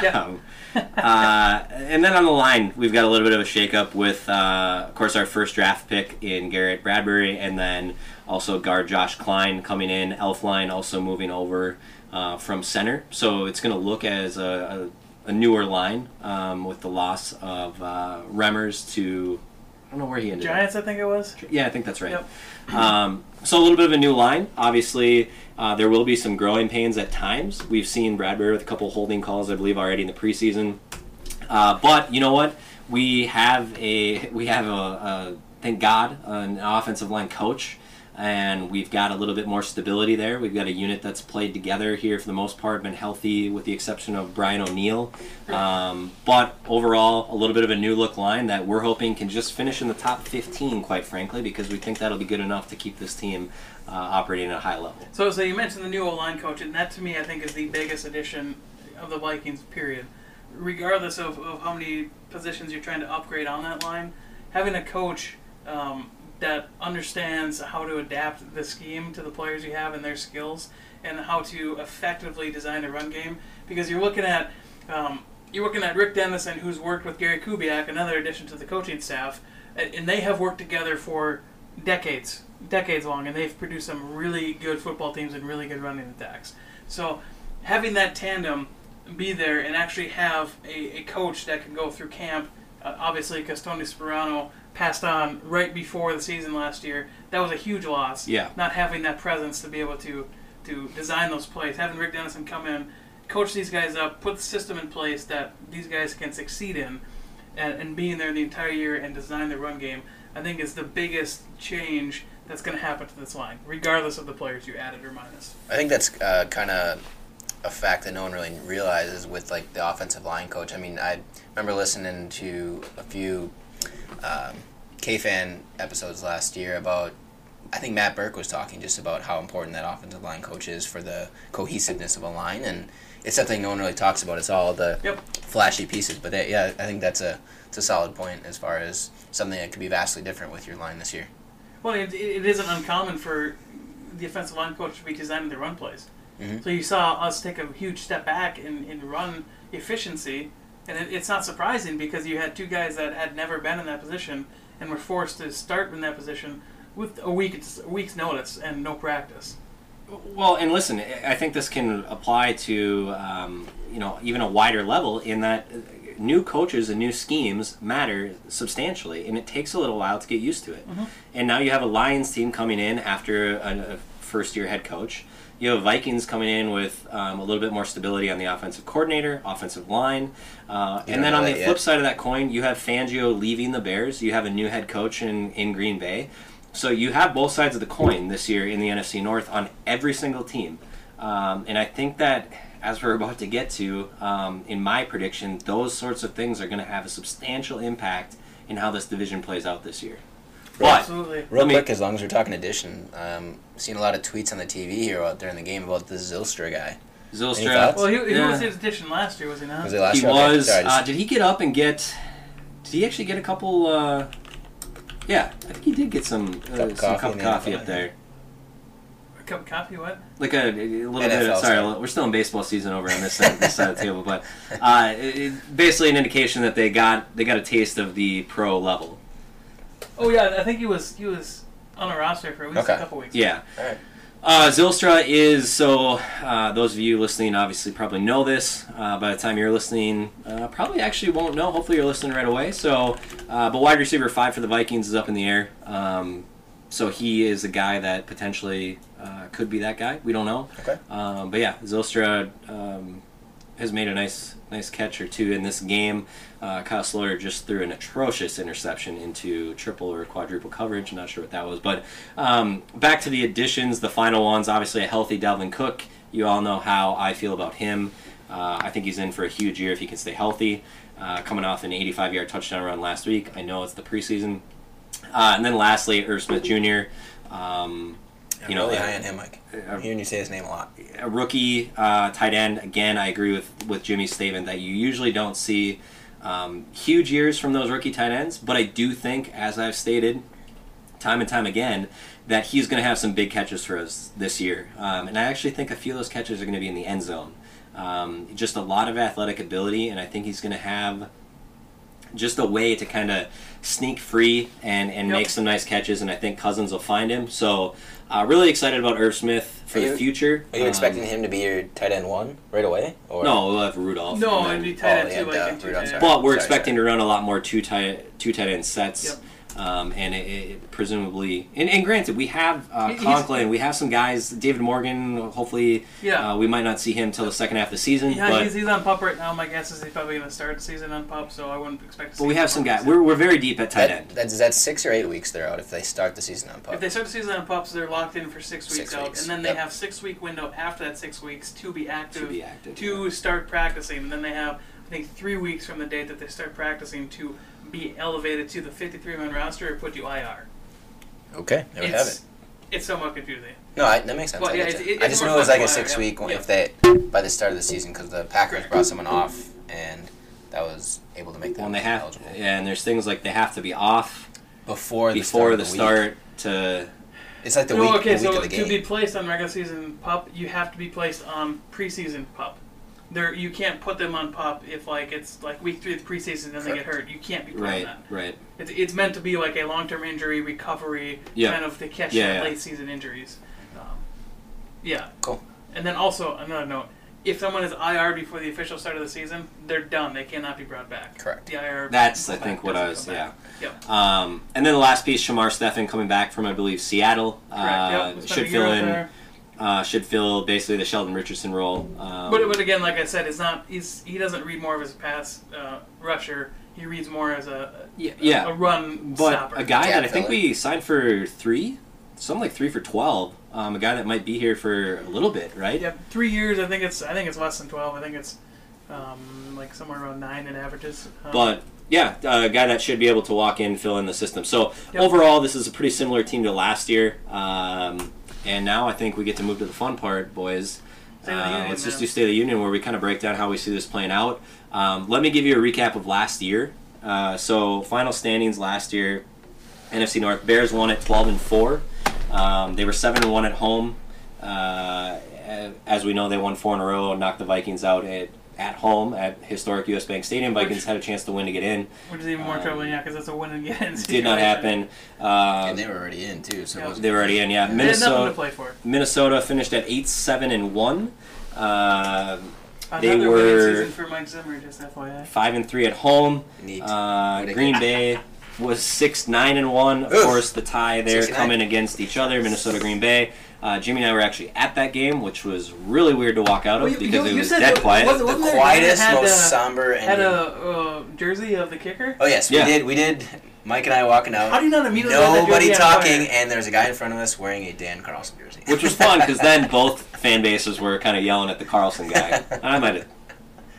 Yeah. Um, <laughs> uh, and then on the line, we've got a little bit of a shakeup with, uh, of course, our first draft pick in Garrett Bradbury, and then also guard Josh Kline coming in. Elflein also moving over uh, from center. So it's going to look as a, a, a newer line um, with the loss of uh, Remmers to. I don't know where he ended up. Giants, I think it was. Yeah, I think that's right. Yep. Um, so a little bit of a new line. Obviously, uh, there will be some growing pains at times. We've seen Bradbury with a couple holding calls, I believe, already in the preseason. Uh, but you know what? We have a <laughs> we have a, a thank God an offensive line coach, and we've got a little bit more stability there. We've got a unit that's played together here for the most part, been healthy with the exception of Brian O'Neill. Um, but overall, a little bit of a new look line that we're hoping can just finish in the top 15, quite frankly, because we think that'll be good enough to keep this team uh, operating at a high level. So, so you mentioned the new O line coach, and that to me, I think, is the biggest addition of the Vikings. Period. Regardless of, of how many positions you're trying to upgrade on that line, having a coach um, that understands how to adapt the scheme to the players you have and their skills, and how to effectively design a run game, because you're looking at um, you're looking at Rick Dennison, who's worked with Gary Kubiak, another addition to the coaching staff, and, they have worked together for decades, decades long, and they've produced some really good football teams and really good running attacks. So having that tandem be there and actually have a, a coach that can go through camp, uh, obviously Tony Sparano passed on right before the season last year, that was a huge loss. Yeah. Not having that presence to be able to to design those plays, having Rick Dennison come in, coach these guys up, put the system in place that these guys can succeed in, and, and being there the entire year and design the run game, I think is the biggest change that's going to happen to this line, regardless of the players you added or minus. I think that's uh, kind of a fact that no one really realizes with like the offensive line coach. I mean, I remember listening to a few um, K-fan episodes last year about. I think Matt Burke was talking just about how important that offensive line coach is for the cohesiveness of a line, and it's something no one really talks about. It's all the Yep. flashy pieces, but yeah, I think that's a it's a solid point as far as something that could be vastly different with your line this year. Well, it, it isn't uncommon for the offensive line coach to be designing the run plays. Mhm. So you saw us take a huge step back in, in run efficiency, and it, it's not surprising because you had two guys that had never been in that position and were forced to start in that position with a week a week's notice and no practice. Well, and listen, I think this can apply to um, you know even a wider level in that new coaches and new schemes matter substantially, and it takes a little while to get used to it. And now you have a Lions team coming in after a, a first-year head coach. You have Vikings coming in with um, a little bit more stability on the offensive coordinator, offensive line, uh, and then on the flip yet. side of that coin, you have Fangio leaving the Bears. You have a new head coach in, in Green Bay. So you have both sides of the coin this year in the NFC North on every single team. Um, and I think that, as we're <laughs> about to get to, um, in my prediction, those sorts of things are going to have a substantial impact in how this division plays out this year. But Absolutely. Real Let me- quick, as long as we're talking addition, um, seen a lot of tweets on the TV here out during the game about the Zylstra guy. Zylstra. Well, he, he Yeah. was his addition last year, was he not? Was it last he year? Okay, was. sorry, uh, did he get up and get? Did he actually get a couple? Uh, yeah, I think he did get some uh, Cup of some coffee cup of the coffee up there. A cup of coffee, what? like a, a little bit. Of, sorry, style. we're still in baseball season over on this side, this side of the table, but uh, it, it- basically an indication that they got they got a taste of the pro level. Oh yeah, I think he was he was on a roster for at least Okay. a couple weeks. Yeah. All right. Uh, Zylstra is so. Uh, those of you listening obviously probably know this. Uh, by the time you're listening, uh, probably actually won't know. Hopefully you're listening right away. So, uh, but wide receiver five for the Vikings is up in the air. Um, so he is a guy that potentially uh, could be that guy. We don't know. Okay. Um, but yeah, Zylstra um, has made a nice nice catch or two in this game. Uh, Kyle Sloter just threw an atrocious interception into triple or quadruple coverage. Not sure what that was, but um, back to the additions, the final ones. Obviously, a healthy Dalvin Cook. You all know how I feel about him. Uh, I think he's in for a huge year if he can stay healthy. Uh, coming off an 85-yard touchdown run last week. I know it's the preseason. Uh, and then lastly, Irv Smith Jr. Um, you know, really high on him, Mike. uh, I'm hearing you say his name a lot. a rookie uh, tight end. Again, I agree with with Jimmy's statement that you usually don't see um, huge years from those rookie tight ends, but I do think, as I've stated time and time again, that he's going to have some big catches for us this year. Um, and I actually think a few of those catches are going to be in the end zone. Um, just a lot of athletic ability, and I think he's going to have just a way to kind of sneak free and, and Yep. make some nice catches, and I think Cousins will find him. So, uh, really excited about Irv Smith for Are the you- future. Are you Um, expecting him to be your tight end one right away? Or? No, we'll have Rudolph. No, and then- it'd be tight end Oh, yeah, too, like duh, in two Rudolph, tight sorry. ends. But we're Sorry, expecting sorry. to run a lot more two tight two tight end sets. Yep. Um, and it, it, presumably, and, and granted, we have uh, He- Conklin, we have some guys. David Morgan, hopefully, Yeah. uh, we might not see him till the second half of the season. Yeah, but he's, he's on pup right now. My guess is he's probably going to start the season on pup, so I wouldn't expect to see but we him have some guys. We're, we're very deep at tight That, end. that's, that's six or eight weeks they're out if they start the season on pup. If they start the season on pups, they're locked in for six weeks Six out, weeks, and then they yep. have six week window after that six weeks to be active, To be active, to yeah. start practicing, and then they have I think three weeks from the date that they start practicing to be elevated to the 53 man roster or put you IR. okay, there we have it. It's it's somewhat confusing. No, I, that makes sense. Well, I, yeah, get it's- I just more knew it was like a six yeah, week yeah. if they by the start of the season because the Packers brought someone off and that was able to make them When they have, eligible yeah, and there's things like they have to be off before the before start. the of the start to. It's like the no, week, okay, the week so of the to be placed on regular season pup, you have to be placed on preseason pup. There, you can't put them on pup if like it's like week three of the preseason and then they get hurt. You can't be putting Right, that. right. It's, it's meant to be like a long term injury recovery, Yeah. kind of to catch Yeah, yeah. late season injuries. Um, yeah. Cool. And then also another note: if someone is IR before the official start of the season, they're done. They cannot be brought back. Correct. The IR. That's I think what I was. doesn't Yeah. Yep. Um, and then the last piece, Shamar Stephen coming back from I believe Seattle. Correct. Uh, yep. Should fill in. there. Uh, should fill basically the Sheldon Richardson role. Um, But, but again, like I said, it's not. He's he doesn't read more of as a pass uh, rusher. He reads more as a yeah, yeah. a run but stopper. a guy Gap that I think we signed for three something like three for twelve. Um, a guy that might be here for a little bit, right? Yeah, three years. I think it's I think it's less than twelve. I think it's um, like somewhere around nine in averages. Um, But yeah, a guy that should be able to walk in, fill in the system. So Yep. overall, this is a pretty similar team to last year. Um, and now I think we get to move to the fun part, boys. State of the Uh, Union, let's just do State of the Union, where we kind of break down how we see this playing out. Um, let me give you a recap of last year. Uh, so final standings last year, NFC North Bears won at twelve and four. Um, they were seven and one at home. Uh, as we know, they won four in a row and knocked the Vikings out at at home at historic US Bank Stadium. Vikings Which- had a chance to win to get in. which is even more um, troubling, yeah, because that's a win and get in. <laughs> Did not happen. Uh, and they were already in too. So Yeah. they were already in. Yeah, They had to Minnesota. play for. Minnesota finished at eight seven and one. Uh, They were- season for Mike Zimmer, just FYI. five and three at home. Neat. Uh, Green. Bay was six nine and one. Of Oof. course, the tie there 69. coming against each other. Minnesota Green Bay. Uh, Jimmy and I were actually at that game, which was really weird to walk out of Well, you- because you- it was dead that- quiet. wasn't- the wasn't there a guy that quietest, had, most uh, somber, and Had a uh, jersey of the kicker. oh yes, we Yeah. did. We did. Mike and I walking out. How do you not immediately have that Nobody jersey on talking, and there's a guy in front of us wearing a Dan Carlson jersey. which was fun because then <laughs> both fan bases were kind of yelling at the Carlson guy. <laughs> I might have,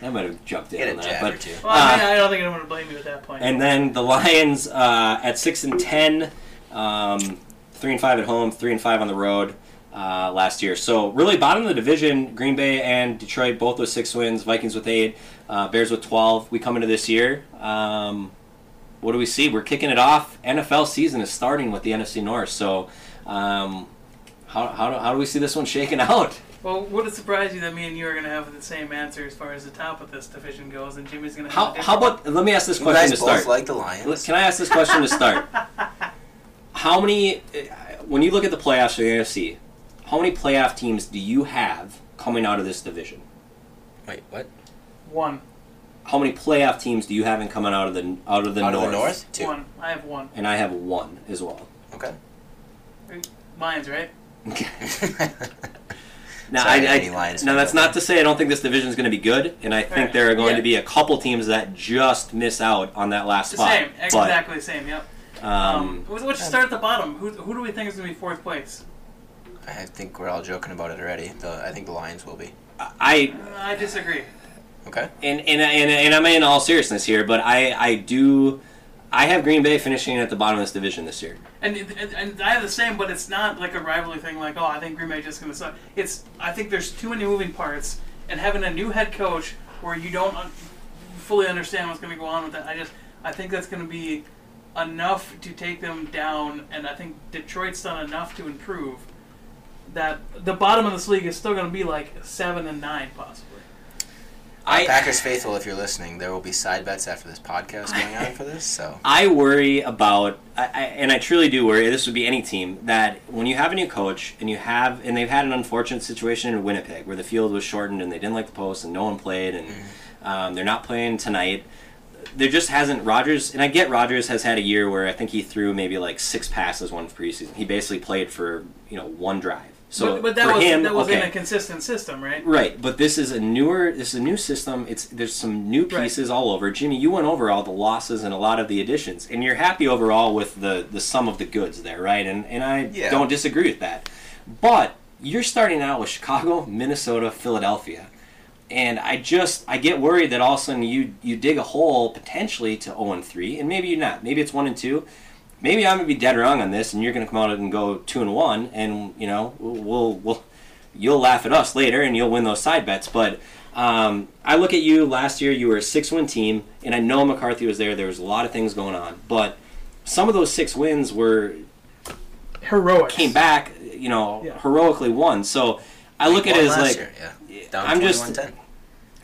I might have jumped in Get on that, jab but or two. Well, I, mean, Uh, I don't think anyone would blame you at that point. And then the Lions uh, at six and ten, um, three and five at home, three and five on the road uh, last year. So really, bottom of the division, Green Bay and Detroit both with six wins. Vikings with eight, uh, Bears with twelve. We come into this year. Um, what do we see? We're kicking it off. NFL season is starting with the NFC North. So. Um, how, how, do, how do we see this one shaking <laughs> out? well, would it surprise you that me and you are going to have the same answer as far as the top of this division goes, and Jimmy's going to have How, a how different about let me ask this You question guys to start. like the Lions. Can I ask this question to start? <laughs> How many, when you look at the playoffs for the NFC, how many playoff teams do you have coming out of this division? Wait, what? one? How many playoff teams do you have in coming out of the out of the Out north? of the North? Two. One. I have one. And I have one as well. Okay. Mine's right? Okay. <laughs> now, Sorry, I, I, any Lions now that's not to say I don't think this division is going to be good, and I think Right. there are going Yeah. to be a couple teams that just miss out on that last The spot. same. But, Exactly the same. Yep. Um, um, let's let's start at the bottom. Who, who do we think is going to be fourth place? I think we're all joking about it already. The, I think the Lions will be. I I disagree. Okay. and and, and and I'm in all seriousness here, but I I do I have Green Bay finishing at the bottom of this division this year. And, and, and I have the same, but it's not like a rivalry thing. Like, oh, I think Green Bay just going to suck. It's I think there's too many moving parts, and having a new head coach where you don't un- fully understand what's going to go on with that. I just I think that's going to be enough to take them down, and I think Detroit's done enough to improve that the bottom of this league is still going to be like seven and nine possibly. I Packers faithful, if you're listening, there will be side bets after this podcast going on for this. So <laughs> I worry about, I, I, and I truly do worry. This would be any team that when you have a new coach and you have, and they've had an unfortunate situation in Winnipeg where the field was shortened and they didn't like the post and no one played and um, they're not playing tonight. There just hasn't Rodgers, and I get Rodgers has had a year where I think he threw maybe like six passes one preseason. He basically played for you know one drive. So but, but that was him, that was okay. in a consistent system, right? Right, but this is a newer, this is a new system. It's there's some new Right. pieces all over. Jimmy, you went over all the losses and a lot of the additions, and you're happy overall with the the sum of the goods there, right? And and I Yeah. don't disagree with that. But you're starting out with Chicago, Minnesota, Philadelphia, and I just I get worried that all of a sudden you you dig a hole potentially to 0 and 3, and maybe you're not. Maybe it's one and two. Maybe I'm gonna be dead wrong on this, and you're gonna come out and go two and one, and you know we'll we'll you'll laugh at us later, and you'll win those side bets. But um, I look at you last year. You were a six-win team, and I know McCarthy was there. There was a lot of things going on, but some of those six wins were Heroic. came back, you know, Yeah. heroically won. So I look at it as like year, yeah. I'm just-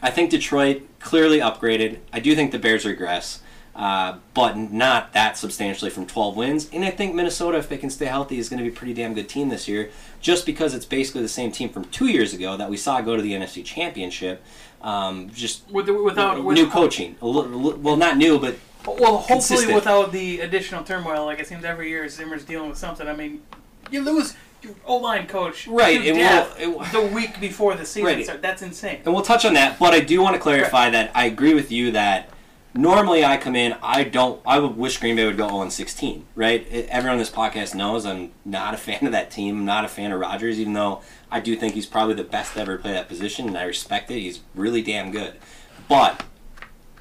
I think Detroit clearly upgraded. I do think the Bears regress, uh, but not that substantially from 12 wins. And I think Minnesota, if they can stay healthy, is going to be a pretty damn good team this year, just because it's basically the same team from two years ago that we saw go to the NFC Championship. Um, just With, without with, new coaching. A li- li- well, not new, but Well, hopefully consistent. without the additional turmoil, like it seems every year Zimmer's dealing with something. I mean, you lose your O-line coach Right, it will- it will- the week before the season Right. starts. That's insane. And we'll touch on that, but I do want to clarify that I agree with you that normally I come in, I don't, I would wish Green Bay would go 0 16, right? Everyone on this podcast knows I'm not a fan of that team. I'm not a fan of Rodgers, even though I do think he's probably the best to ever play that position, and I respect it. He's really damn good. But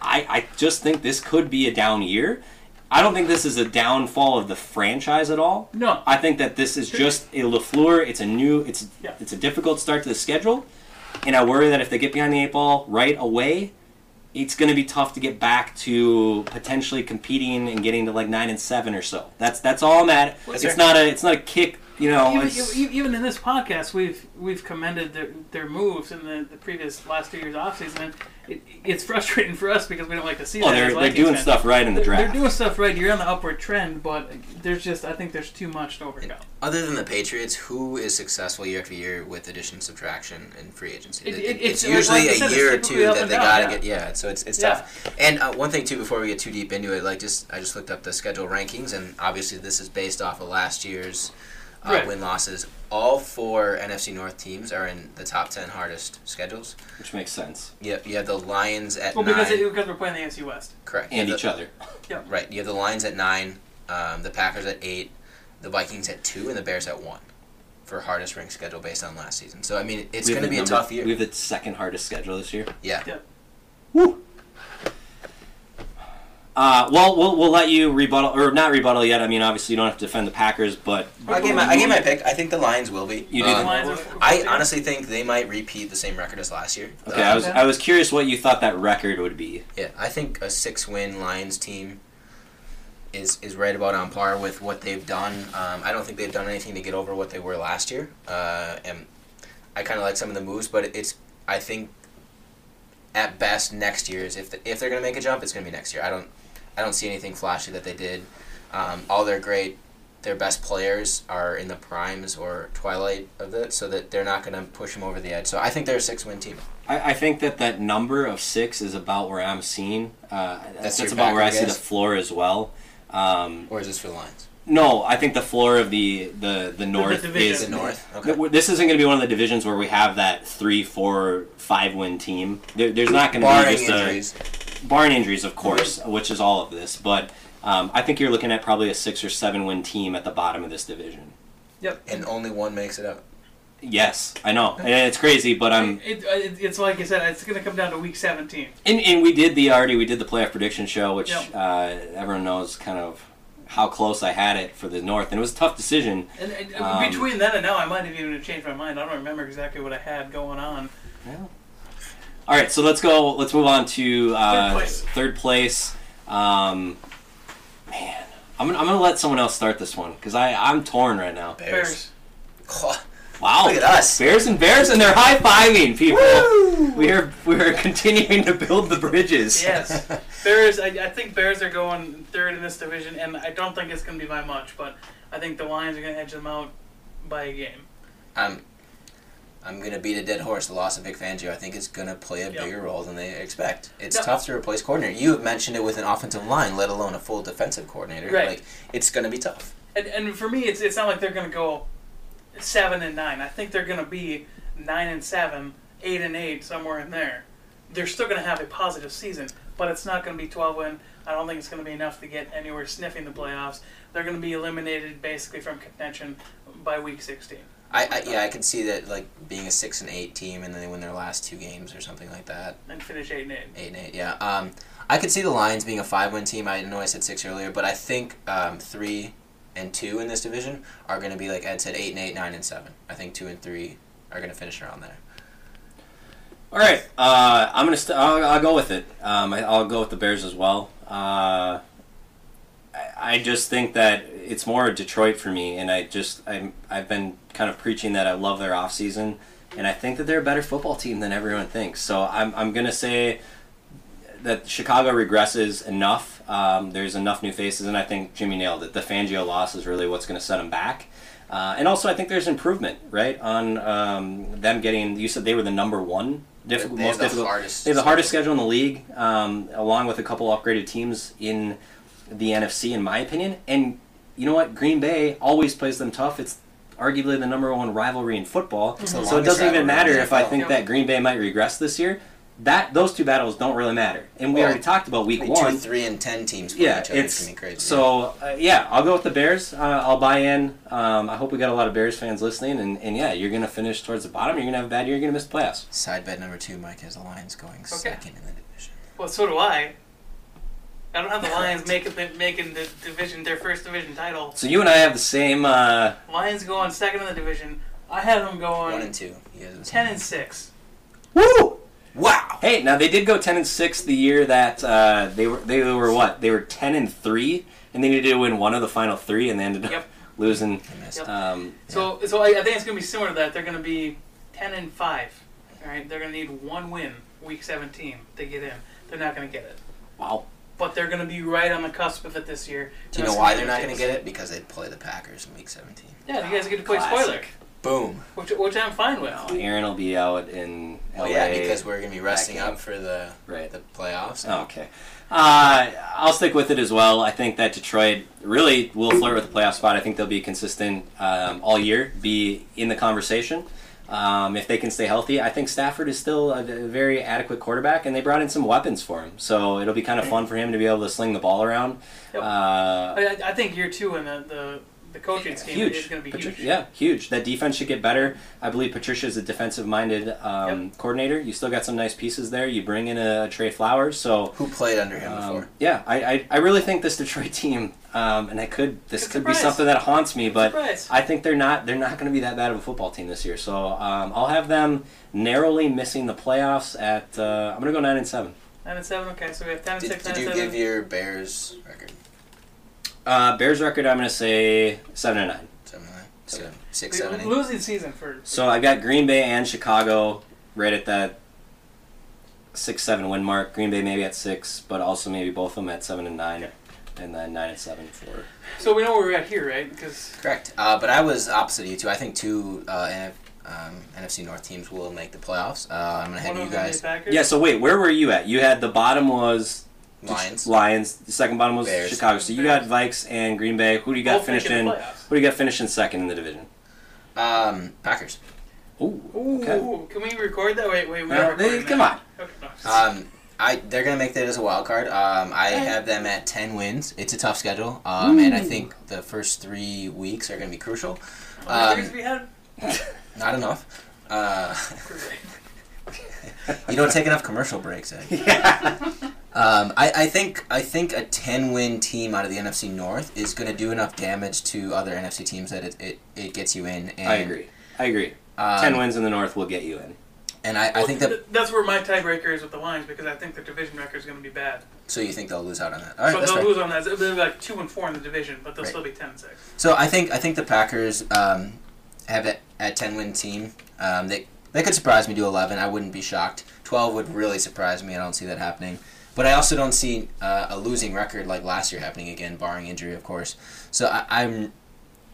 I, I just think this could be a down year. I don't think this is a downfall of the franchise at all. No. I think that this is just a Lafleur. It's a new. It's Yeah. it's a difficult start to the schedule, and I worry that if they get behind the eight ball right away, it's going to be tough to get back to potentially competing and getting to like nine and seven or so. That's that's all I'm at. That's it's not a it's not a kick. You know, Even, e- even in this podcast, we've we've commended their, their moves in the, the previous last two years offseason. and It, it's frustrating for us because we don't like to see oh, that. they're they're doing fans. stuff right in the They're, draft. they're doing stuff right. You're on the upward trend, but there's just I think there's too much to overcome. Other than the Patriots, who is successful year after year with addition, subtraction, and free agency? It- It- it- it's, it's- usually I said, a it's year or two that they gotta yeah. get. Yeah, so it's it's Yeah. tough. And uh, one thing too, before we get too deep into it, like just I just looked up the schedule rankings, and obviously this is based off of last year's uh, Right. win losses. All four NFC North teams are in the top ten hardest schedules. which makes sense. Yep, you have the Lions at Well, nine. because it, because we're playing the AFC West. correct. And You each other. <laughs> the- Right. You have the Lions at nine, um, the Packers at eight, the Vikings at two, and the Bears at one. For hardest ranked schedule based on last season. So I mean, it's going to the be a tough year. We have the second hardest schedule this year. yeah. Yeah. Uh, well, we'll we'll let you rebuttal or not rebuttal yet. I mean, obviously you don't have to defend the Packers, but I gave my I gave my pick. I think the Lions will be. You do Um, the Lions are- I honestly think they might repeat the same record as last year. okay. Uh, I was I was curious what you thought that record would be. yeah, I think a six-win Lions team is is right about on par with what they've done. Um, I don't think they've done anything to get over what they were last year. Uh, and I kind of like some of the moves, but it's I think at best next year's if the, if they're gonna make a jump, it's gonna be next year. I don't I don't see anything flashy that they did. Um, all their great their best players are in the primes or twilight of it, so that they're not gonna push them over the edge. So I think they're a six-win team. I, I think that that number of six is about where I'm seeing. Uh, that's your about where I backer see the floor as well. Um, Or is this for the Lions? no, I think the floor of the the the north division. is The North. Okay. This isn't going to be one of the divisions where we have that three, four, five win team. There, there's not going to be just injuries. a barring injuries, of course, which is all of this. But um, I think you're looking at probably a six or seven win team at the bottom of this division. Yep. and only one makes it out. Yes, I know, and it's crazy, but I'm. It, it, it's like I said, it's going to come down to week 17. And, and we did the already we did the playoff prediction show, which Yep. uh, everyone knows kind of how close I had it for the North, and it was a tough decision. And, and Um, between then and now, I might have even changed my mind. I don't remember exactly what I had going on. All right, so let's go. Let's move on to uh, Third place. third place. Um, man, I'm gonna, I'm gonna let someone else start this one because I I'm torn right now. Bears. Oh, Wow, Look at us. Bears and Bears, and they're high fiving people. We're we're continuing to build the bridges. Yes. <laughs> Bears, I, I think Bears are going third in this division, and I don't think it's going to be by much, but I think the Lions are going to edge them out by a game. I'm I'm gonna beat a dead horse. The loss of Vic Fangio, I think, is gonna play a Yep. bigger role than they expect. It's Yep. tough to replace coordinator. You have mentioned it with an offensive line, let alone a full defensive coordinator. Right. Like it's gonna be tough. And, and for me, it's, it's not like they're going to go seven and nine. I think they're going to be nine and seven, eight and eight, somewhere in there. They're still going to have a positive season, but it's not going to be 12 win. I don't think it's going to be enough to get anywhere sniffing the playoffs. They're going to be eliminated basically from contention by week 16. I, I yeah, I could see that like being a six and eight team, and then they win their last two games or something like that. and finish eight and eight. Eight and eight, yeah. Um, I could see the Lions being a five-win team. I know I said six earlier, but I think um, three and two in this division are going to be like Ed said, eight and eight, nine and seven. I think two and three are going to finish around there. All right, uh, I'm gonna. St- I'll, I'll go with it. Um, I, I'll go with the Bears as well. Uh, I, just think that it's more Detroit for me, and I just I'm I've been kind of preaching that I love their off season, and I think that they're a better football team than everyone thinks. So I'm I'm gonna say that Chicago regresses enough. Um, there's enough new faces, and I think Jimmy nailed it. The Fangio loss is really what's going to set them back. Uh, and also, I think there's improvement, right, on um, them getting. You said they were the number one difficult, most the difficult. hardest they have the hardest schedule. schedule in the league, um, along with a couple upgraded teams in the NFC, in my opinion. And you know what? Green Bay always plays them tough. It's arguably the number one rivalry in football. the So it doesn't even matter if I think Yep. that Green Bay might regress this year. that those two battles don't really matter. And we Well, already talked about week Like one. two, three, and ten teams yeah, each other. it's gonna be crazy. so uh, yeah. I'll go with the Bears. Uh, I'll buy in. Um, I hope we got a lot of Bears fans listening, and, and yeah, you're gonna finish towards the bottom. You're gonna have a bad year. You're gonna miss the playoffs. Side bet number two, Mike has the Lions going second in the division. Well, so do I. I don't have the <laughs> Lions making making the division their first division title. So you and I have the same. Uh, Lions going second in the division. I have them going One and two. You guys have the ten and six. woo! Wow. Hey, now they did go ten and six the year that uh, they were they were what they were ten and three, and they needed to win one of the final three, and they ended up Yep. losing. Yep. Um, So so I, I think it's gonna be similar to that. They're gonna be ten and five. All right, they're gonna need one win week seventeen to get in. They're not gonna get it, wow. But they're gonna be right on the cusp of it this year. Do you know why they're not going to get it? Because they play the Packers in Week 17. Yeah, you guys get to play Classic. spoiler, Boom. which which I'm fine with. Oh, Aaron will be out in LA. Oh yeah, because we're going to be resting up for the Right. the playoffs. Oh, okay. Uh, I'll stick with it as well. I think that Detroit really will flirt with the playoff spot. I think they'll be consistent um, all year, be in the conversation. Um, if they can stay healthy, I think Stafford is still a, a very adequate quarterback, and they brought in some weapons for him. So it'll be kind of fun for him to be able to sling the ball around. Yep. Uh, I, I think year two in the the, the coaching scheme huge. is going to be Patri- huge. Yeah, huge. That defense should get better. I believe Patricia is a defensive-minded um, coordinator. You still got some nice pieces there. You bring in a Trey Flowers, so Who played under him um, before? yeah, I, I, I really think this Detroit team, um, and I could this Good could be something that haunts me, but Surprise. I think they're not they're not going to be that bad of a football team this year. So um, I'll have them narrowly missing the playoffs at uh, I'm going to go nine and seven. Nine and seven. Okay, so we have ten and Did, six. did nine you and give your Bears record? Uh, Bears record I'm going to say seven and nine. Seven, nine, seven, six, We- seven, eight. losing season for So I've got Green Bay and Chicago right at that six seven win mark. Green Bay maybe at six, but also maybe both of them at seven and nine, Okay. and then nine and seven for. So we know where we're at here, right? Because Correct. Uh, but I was opposite of you two. I think two uh, NF, um, NFC North teams will make the playoffs. Uh, I'm gonna have one you of them guys is Packers. Yeah. So wait, where were you at? You had the bottom was Lions. Lions. The second bottom was Bears. Chicago. So you got Vikes and Green Bay. Who do you got Both finished in? Who do you got finished in second in the division? Um, Packers. Ooh. Ooh, can we record that? Wait, wait, we Uh, are recording come that. on. Okay. Um, I they're gonna make that as a wild card. Um, I have them at ten wins. It's a tough schedule, um, and I think the first three weeks are gonna be crucial. How many Um, we had? <laughs> not enough. Uh, <laughs> <laughs> you don't take enough commercial breaks. Eh? Um, I, I think I think a ten win team out of the NFC North is going to do enough damage to other NFC teams that it, it, it gets you in. And, I agree. I agree. Um, Ten wins in the North will get you in. And I, I think that. th- that's where my tiebreaker is with the Lions because I think their division record is going to be bad. So you think they'll lose out on that? All right, so that's they'll fair. lose on that. They'll be like two and four in the division, but they'll Right. still be ten and six. So I think I think the Packers um, have it at ten win team. Um, they they could surprise me to eleven. I wouldn't be shocked. Twelve would really surprise me. I don't see that happening. But I also don't see uh, a losing record like last year happening again, barring injury, of course. So I, I'm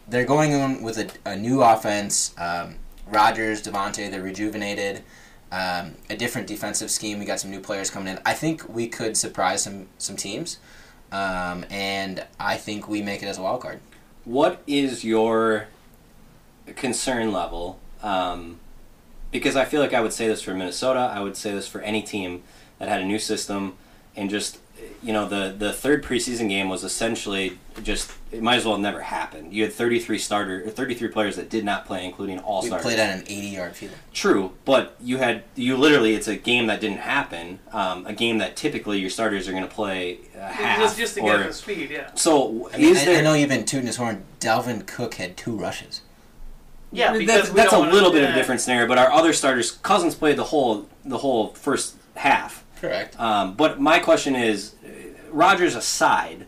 they're going on with a, a new offense. Um, Rodgers, Davante, they're rejuvenated. Um, a different defensive scheme. We got some new players coming in. I think we could surprise some some teams, um, and I think we make it as a wild card. What is your concern level? Um, because I feel like I would say this for Minnesota. I would say this for any team that had a new system and just you know the the third preseason game was essentially just it might as well have never happened. You had 33 starter 33 players that did not play, including all We stars. played at an 80 yard field. True, but you had you literally it's a game that didn't happen. Um, a game that typically your starters are going to play uh, half. just just to or, get the speed, yeah. so I, mean, is I, there? I know you've been tooting his horn. Dalvin Cook had two rushes. Yeah, that's, we that's a don't wanna- little bit of a different scenario. But our other starters, Cousins played the whole the whole first half. Correct. Um, but my question is, uh, Rodgers aside,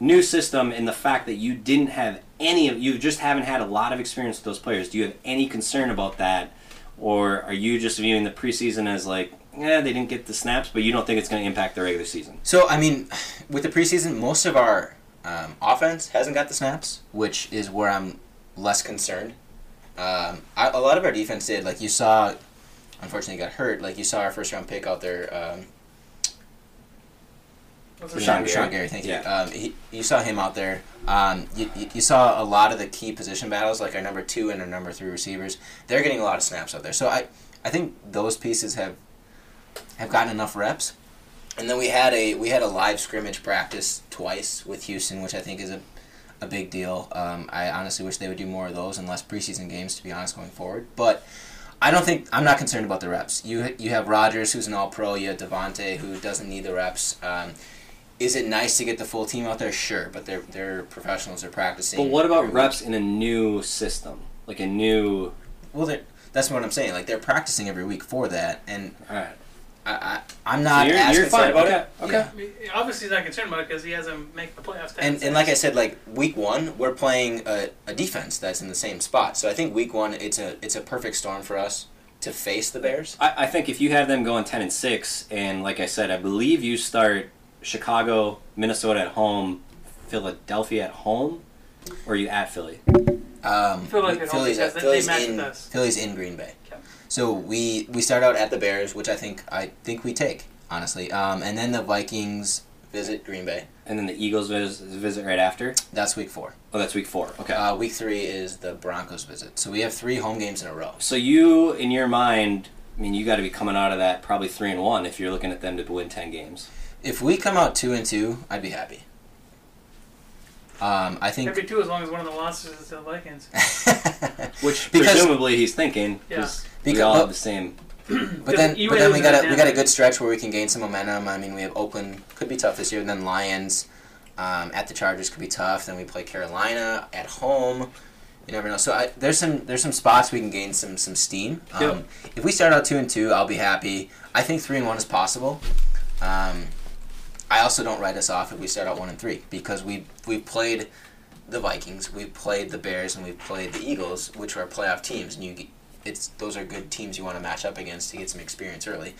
new system and the fact that you didn't have any of you just haven't had a lot of experience with those players. Do you have any concern about that, or are you just viewing the preseason as like, yeah, they didn't get the snaps, but you don't think it's going to impact the regular season? So I mean, with the preseason, most of our um, offense hasn't got the snaps, which is where I'm less concerned. Um, I, a lot of our defense did. Like you saw, unfortunately, got hurt. Like you saw our first round pick out there. Um, What's his Rashan name? Gary. Rashan Gary, thank you. Yeah. Um, he, you saw him out there. Um, you, you, you saw a lot of the key position battles, like our number two and our number three receivers. They're getting a lot of snaps out there. So I, I think those pieces have have gotten enough reps. And then we had a we had a live scrimmage practice twice with Houston, which I think is a, a big deal. Um, I honestly wish they would do more of those and less preseason games, to be honest, going forward. But I don't think I'm not concerned about the reps. You you have Rodgers, who's an All Pro. You have Davante, who doesn't need the reps. Um, is it nice to get the full team out there? Sure, but they're they're professionals. They're practicing. But what about every week. reps in a new system, like a new? Well, that's what I'm saying. Like they're practicing every week for that, and All right. I, I I'm not. you're- as you're fine. about Okay, it. okay. Yeah. Obviously, he's not concerned about it because he hasn't make the playoffs. And, and like I said, like week one, we're playing a, a defense that's in the same spot. So I think week one, it's a it's a perfect storm for us to face the Bears. I, I think if you have them going ten and six, and like I said, I believe you start Chicago, Minnesota at home, Philadelphia at home, or are you at Philly? Um, feel like at home Philly's, at, they- they Philly's in. Philly's in Green Bay. Okay. So we we start out at the Bears, which I think I think we take honestly, um, and then the Vikings visit Green Bay. And then the Eagles vis- visit right after. That's week four. Oh, that's week four. Okay. Uh, week three is the Broncos visit. So we have three home games in a row. so you, in your mind, I mean, you got to be coming out of that probably three and one if you're looking at them to win ten games. If we come out two and two, I'd be happy. Um, I think every two as long as one of the losses is to the Vikings. <laughs> Which Because- presumably he's thinking because we all have the same. <clears throat> But then, but then we got a we got a good stretch where we can gain some momentum. I mean, we have Oakland could be tough this year, and then Lions um, at the Chargers could be tough. Then we play Carolina at home. You never know. So I, there's some there's some spots we can gain some some steam. Um, Yep. If we start out two and two, I'll be happy. I think three and one is possible. Um, I also don't write us off if we start out one and three because we we played the Vikings, we played the Bears, and we played the Eagles, which are playoff teams, and you get- it's those are good teams you want to match up against to get some experience early.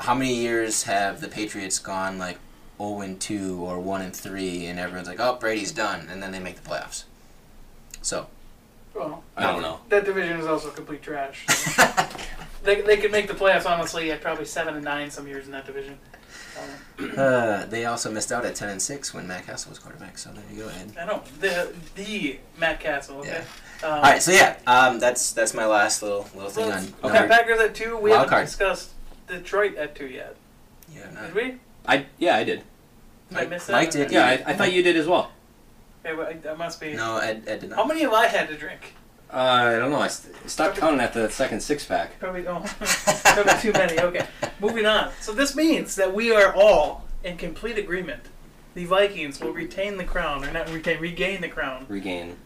How many years have the Patriots gone like 0 and 2 or 1 and 3 and everyone's like, "Oh, Brady's done," and then they make the playoffs. So, Well, I don't know. that division is also complete trash. so. <laughs> they, they could make the playoffs honestly at probably seven and nine some years in that division. Uh, they also missed out at 10 and 6 when Matt Cassel was quarterback. So there you go, Ed. I know the the Matt Cassel. Okay. Um, All right, so yeah, um, that's that's my last little little thing so on. okay. number- Packers at two. We Wild haven't card. discussed Detroit at two yet. Yeah, Did no. we? I yeah, I did. Did I Mike- miss that? Mike did, Yeah, I, I thought you did as well. Okay, well, I- that must be. No, Ed, Ed did not. How many have I had to drink? Uh, I don't know. I st- stopped counting at the second six pack. Probably don't. <laughs> Probably too many. Okay, moving on. So this means that we are all in complete agreement. The Vikings will retain the crown, or not retain, regain the crown Regain.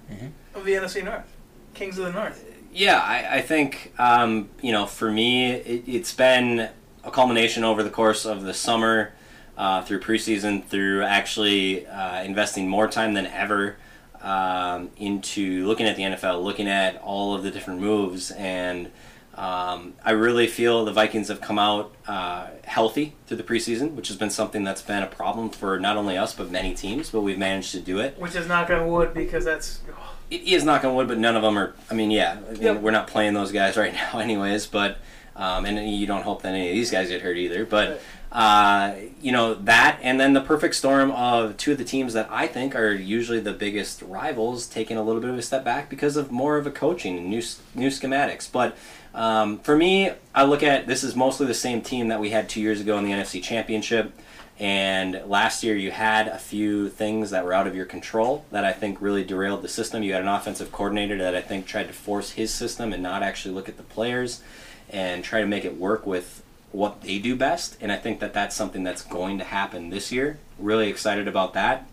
of the NFC North, Kings of the North. Yeah, I, I think um, you know for me it, it's been a culmination over the course of the summer, uh, through preseason, through actually uh, investing more time than ever um, into looking at the NFL, looking at all of the different moves, and um, I really feel the Vikings have come out uh, healthy through the preseason, which has been something that's been a problem for not only us but many teams, but we've managed to do it. Which is knock on wood because that's. oh, It is knock on wood, but none of them are. I mean, yeah, I mean, Yep. we're not playing those guys right <laughs> now, anyways. But um, and you don't hope that any of these guys get hurt either. But uh, you know that, and then the perfect storm of two of the teams that I think are usually the biggest rivals taking a little bit of a step back because of more of a coaching and new new schematics. But um, for me, I look at this is mostly the same team that we had two years ago in the NFC Championship. And last year, you had a few things that were out of your control that I think really derailed the system. You had an offensive coordinator that I think tried to force his system and not actually look at the players and try to make it work with what they do best. And I think that that's something that's going to happen this year. Really excited about that.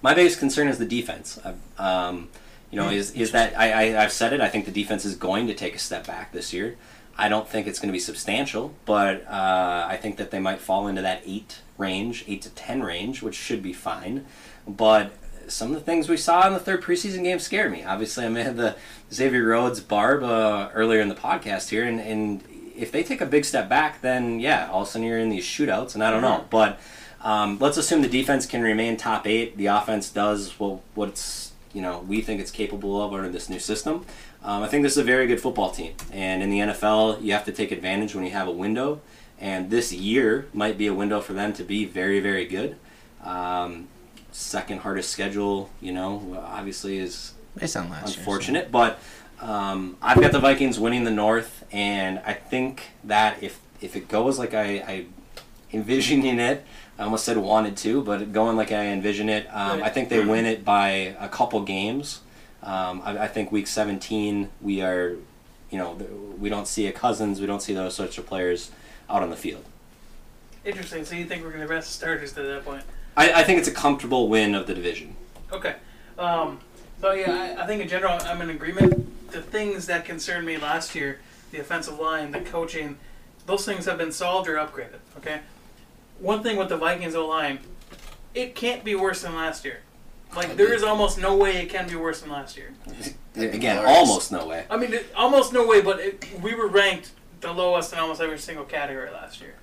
My biggest concern is the defense. Um, you know, is is that I, I I've said it. I think the defense is going to take a step back this year. I don't think it's going to be substantial, but uh, I think that they might fall into that eight range, eight to ten range, which should be fine. But some of the things we saw in the third preseason game scared me. Obviously, I made the Xavier Rhodes barb uh, earlier in the podcast here, and, and if they take a big step back, then yeah, all of a sudden you're in these shootouts, and I don't know. But um, let's assume the defense can remain top eight. The offense does well, what it's you know we think it's capable of under this new system. Um, I think this is a very good football team, and in the NFL, you have to take advantage when you have a window. And this year might be a window for them to be very, very good. Um, second hardest schedule, you know, obviously is last year. so- unfortunate, but um, I've got the Vikings winning the North, and I think that if if it goes like I, I envisioning it, I almost said wanted to, but going like I envision it, um, Right. I think they win it by a couple games. Um, I, I think week 17 we are, you know, we don't see a Cousins, we don't see those sorts of players out on the field. Interesting. So you think we're going to rest starters to that point? I, I think it's a comfortable win of the division. Okay. Um, so yeah, I, I think in general I'm in agreement. The things that concerned me last year, the offensive line, the coaching, those things have been solved or upgraded. Okay. One thing with the Vikings O line, it can't be worse than last year. Like there is almost no way it can be worse than last year. Again, almost no way. I mean, it- almost no way. But it, we were ranked the lowest in almost every single category last year.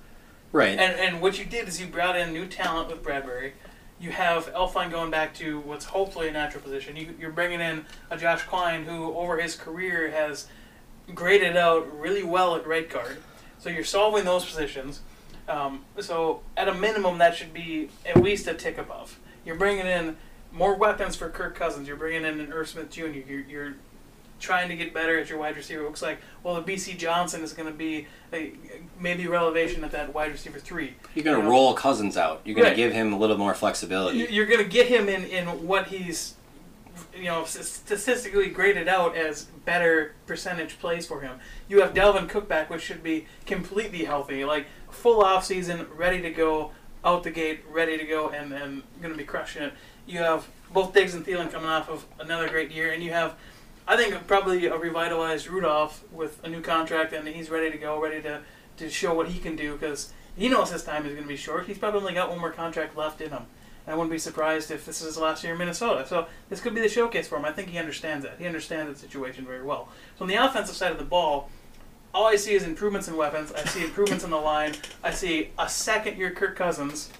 Right. And and what you did is you brought in new talent with Bradbury. You have Elflein going back to what's hopefully a natural position. You, you're bringing in a Josh Kline who, over his career, has graded out really well at right guard. So you're solving those positions. Um, so at a minimum, that should be at least a tick above. You're bringing in more weapons for Kirk Cousins. You're bringing in an Irv Smith Jr. You're, you're trying to get better at your wide receiver. It looks like well, the Bisi Johnson is going to be a, maybe relevation at that wide receiver three. You're going You to know? roll Cousins out. You're going Right. to give him a little more flexibility. You- You're going to get him in, in what he's, you know, statistically graded out as better percentage plays for him. You have Dalvin Cook back, which should be completely healthy, like full off season, ready to go, out the gate, ready to go, and, and going to be crushing it. You have both Diggs and Thielen coming off of another great year, and you have, I think, probably a revitalized Rudolph with a new contract, and he's ready to go, ready to, to show what he can do because he knows his time is going to be short. He's probably only got one more contract left in him. I wouldn't be surprised if this is his last year in Minnesota. So this could be the showcase for him. I think he understands that. He understands the situation very well. So on the offensive side of the ball, all I see is improvements in weapons. I see improvements in the line. I see a second year Kirk Cousins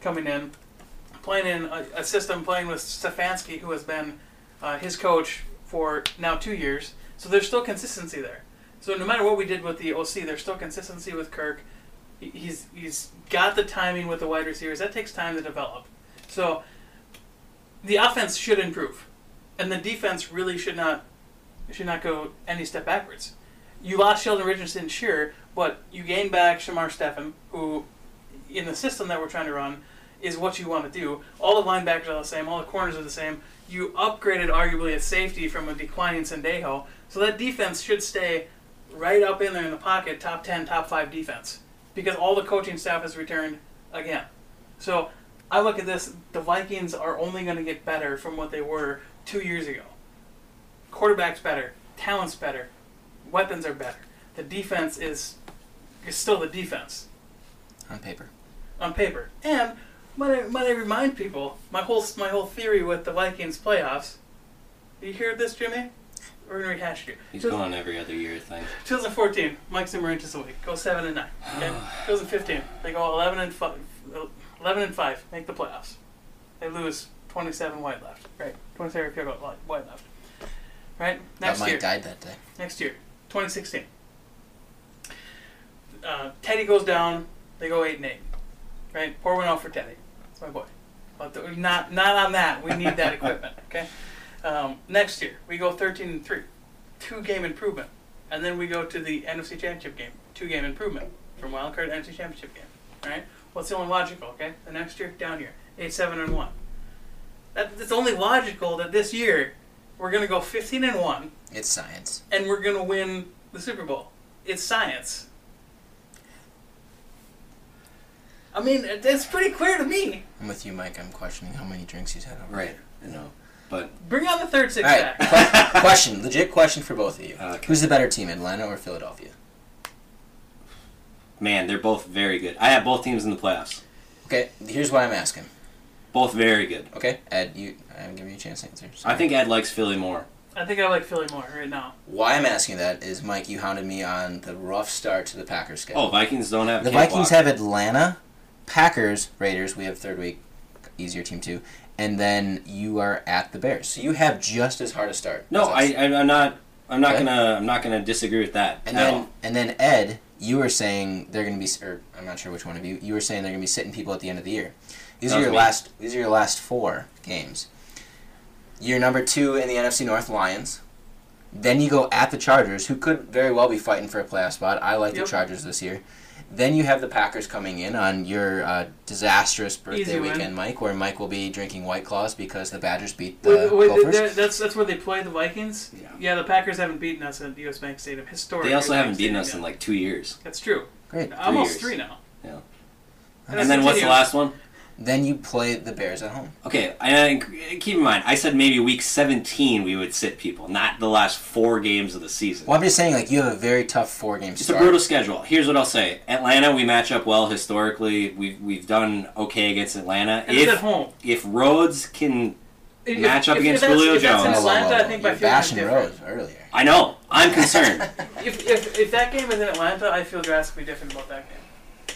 coming in, playing in a, a system, playing with Stefanski, who has been uh, his coach for now two years. So there's still consistency there. So no matter what we did with the OC, there's still consistency with Kirk. He- He's he's got the timing with the wide receivers. That takes time to develop. So the offense should improve, and the defense really should not should not go any step backwards. You lost Sheldon Richardson, sure, but you gained back Shamar Stephen, who, in the system that we're trying to run, is what you want to do. All the linebackers are the same, all the corners are the same. You upgraded arguably at safety from a declining Sendejo, so that defense should stay right up in there in the pocket, top 10, top 5 defense, because all the coaching staff has returned again. So I look at this, the Vikings are only going to get better from what they were two years ago. Quarterback's better, talent's better, weapons are better. The defense is is still the defense on paper. on paper. And might I, might I remind people my whole my whole theory with the Vikings playoffs. You hear this, Jimmy? We're gonna rehash it. He's Two- going every other year thing. 2014, Mike Zimmer enters the league. Go seven and nine. Okay. <sighs> 2015, they go 11 and five. 11 and five, make the playoffs. They lose 27 wide left. Right. 27 field goal wide- wide left. Right. Next that Mike year. died that day. Next year, 2016. Uh, Teddy goes down. They go eight and eight. Right. Pour one out for Teddy. That's my boy. But the, not not on that. We need that equipment. <laughs> Okay. Um, next year we go 13 and three, two game improvement, and then we go to the NFC Championship game, two game improvement from wild card NFC Championship game. Right. What's the only logical? Okay. The next year down here, eight seven and one. That, it's only logical that this year we're gonna go 15 and one It's science. and we're going to win the Super Bowl. It's science. I mean, it- it's pretty clear to me. I'm with you, Mike. I'm questioning how many drinks he's had over. Right. You know. But Bring on the third six All right. pack. que- question. Legit question for both of you. Okay. Who's the better team, Atlanta or Philadelphia? man, they're both very good. I have both teams in the playoffs. Okay. Here's why I'm asking. Both very good. Okay, Ed, you. I'm giving you a chance to answer. I think Ed likes Philly more. I think I like Philly more right now. Why I'm asking that is, Mike, you hounded me on the rough start to the Packers schedule. Oh, Vikings don't have. The can't Vikings block. have Atlanta, Packers, Raiders. We have third week, easier team too, and then you are at the Bears. So you have just as hard a start. No. I, I I'm not. I'm not Okay. gonna. I'm not gonna disagree with that And at then all. and then Ed, you were saying they're going to be, or I'm not sure which one of you. You were saying they're going to be sitting people at the end of the year. These That are your me. last. These are your last four games. You're number two in the NFC North, Lions. Then you go at the Chargers, who could very well be fighting for a playoff spot. I like Yep. the Chargers this year. Then you have the Packers coming in on your uh, disastrous birthday Easy win. weekend, Mike, where Mike will be drinking White Claws because the Badgers beat the Wait, wait, Gophers. that- that's that's where they play the Vikings. Yeah. yeah, the Packers haven't beaten us at US Bank Stadium. Historic. They also haven't beaten Stadium us in like two years. That's true. Great. Almost years. three now. Yeah. And, And then what's the last one? Then you play the Bears at home. Okay, and keep in mind, I said maybe week 17 we would sit people, not the last four games of the season. Well, I'm just saying, like you have a very tough four game It's a brutal schedule. Here's what I'll say: Atlanta, we match up well historically. We've we've done okay against Atlanta. And it's at If home. if Rhodes can, If- Match up if- against if that's- Julio if that's in Jones. Whoa, whoa, Atlanta, whoa, I think You're my feelings bashing different. Rhodes earlier. I know, I'm concerned. <laughs> If, if, if that game is in Atlanta, I feel drastically different about that game.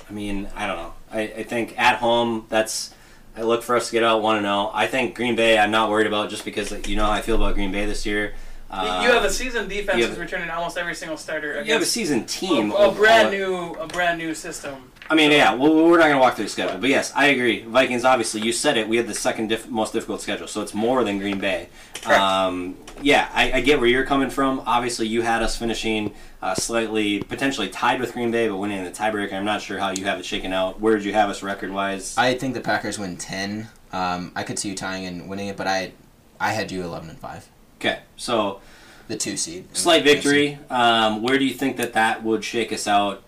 I mean, I don't know. I, I think at home, that's. I look for us to get out one to oh. zero. I think Green Bay. I'm not worried about just because you know how I feel about Green Bay this year. Uh, you have a seasoned defense you who's returning almost every single starter you have a against seasoned team. a, a brand new a brand new system. I mean, yeah, well, we're not going to walk through the schedule, but yes, I agree. Vikings, obviously, you said it. We had the second diff- most difficult schedule, so it's more than Green Bay. Correct. Um, yeah, I, I get where you're coming from. Obviously, you had us finishing uh, slightly, potentially tied with Green Bay, but winning the tiebreaker. I'm not sure how you have it shaken out. Where did you have us record wise? I think the Packers win ten. Um, I could see you tying and winning it, but I, I had you eleven and five, Okay, so the two seed. slight victory. Um, where do you think that that would shake us out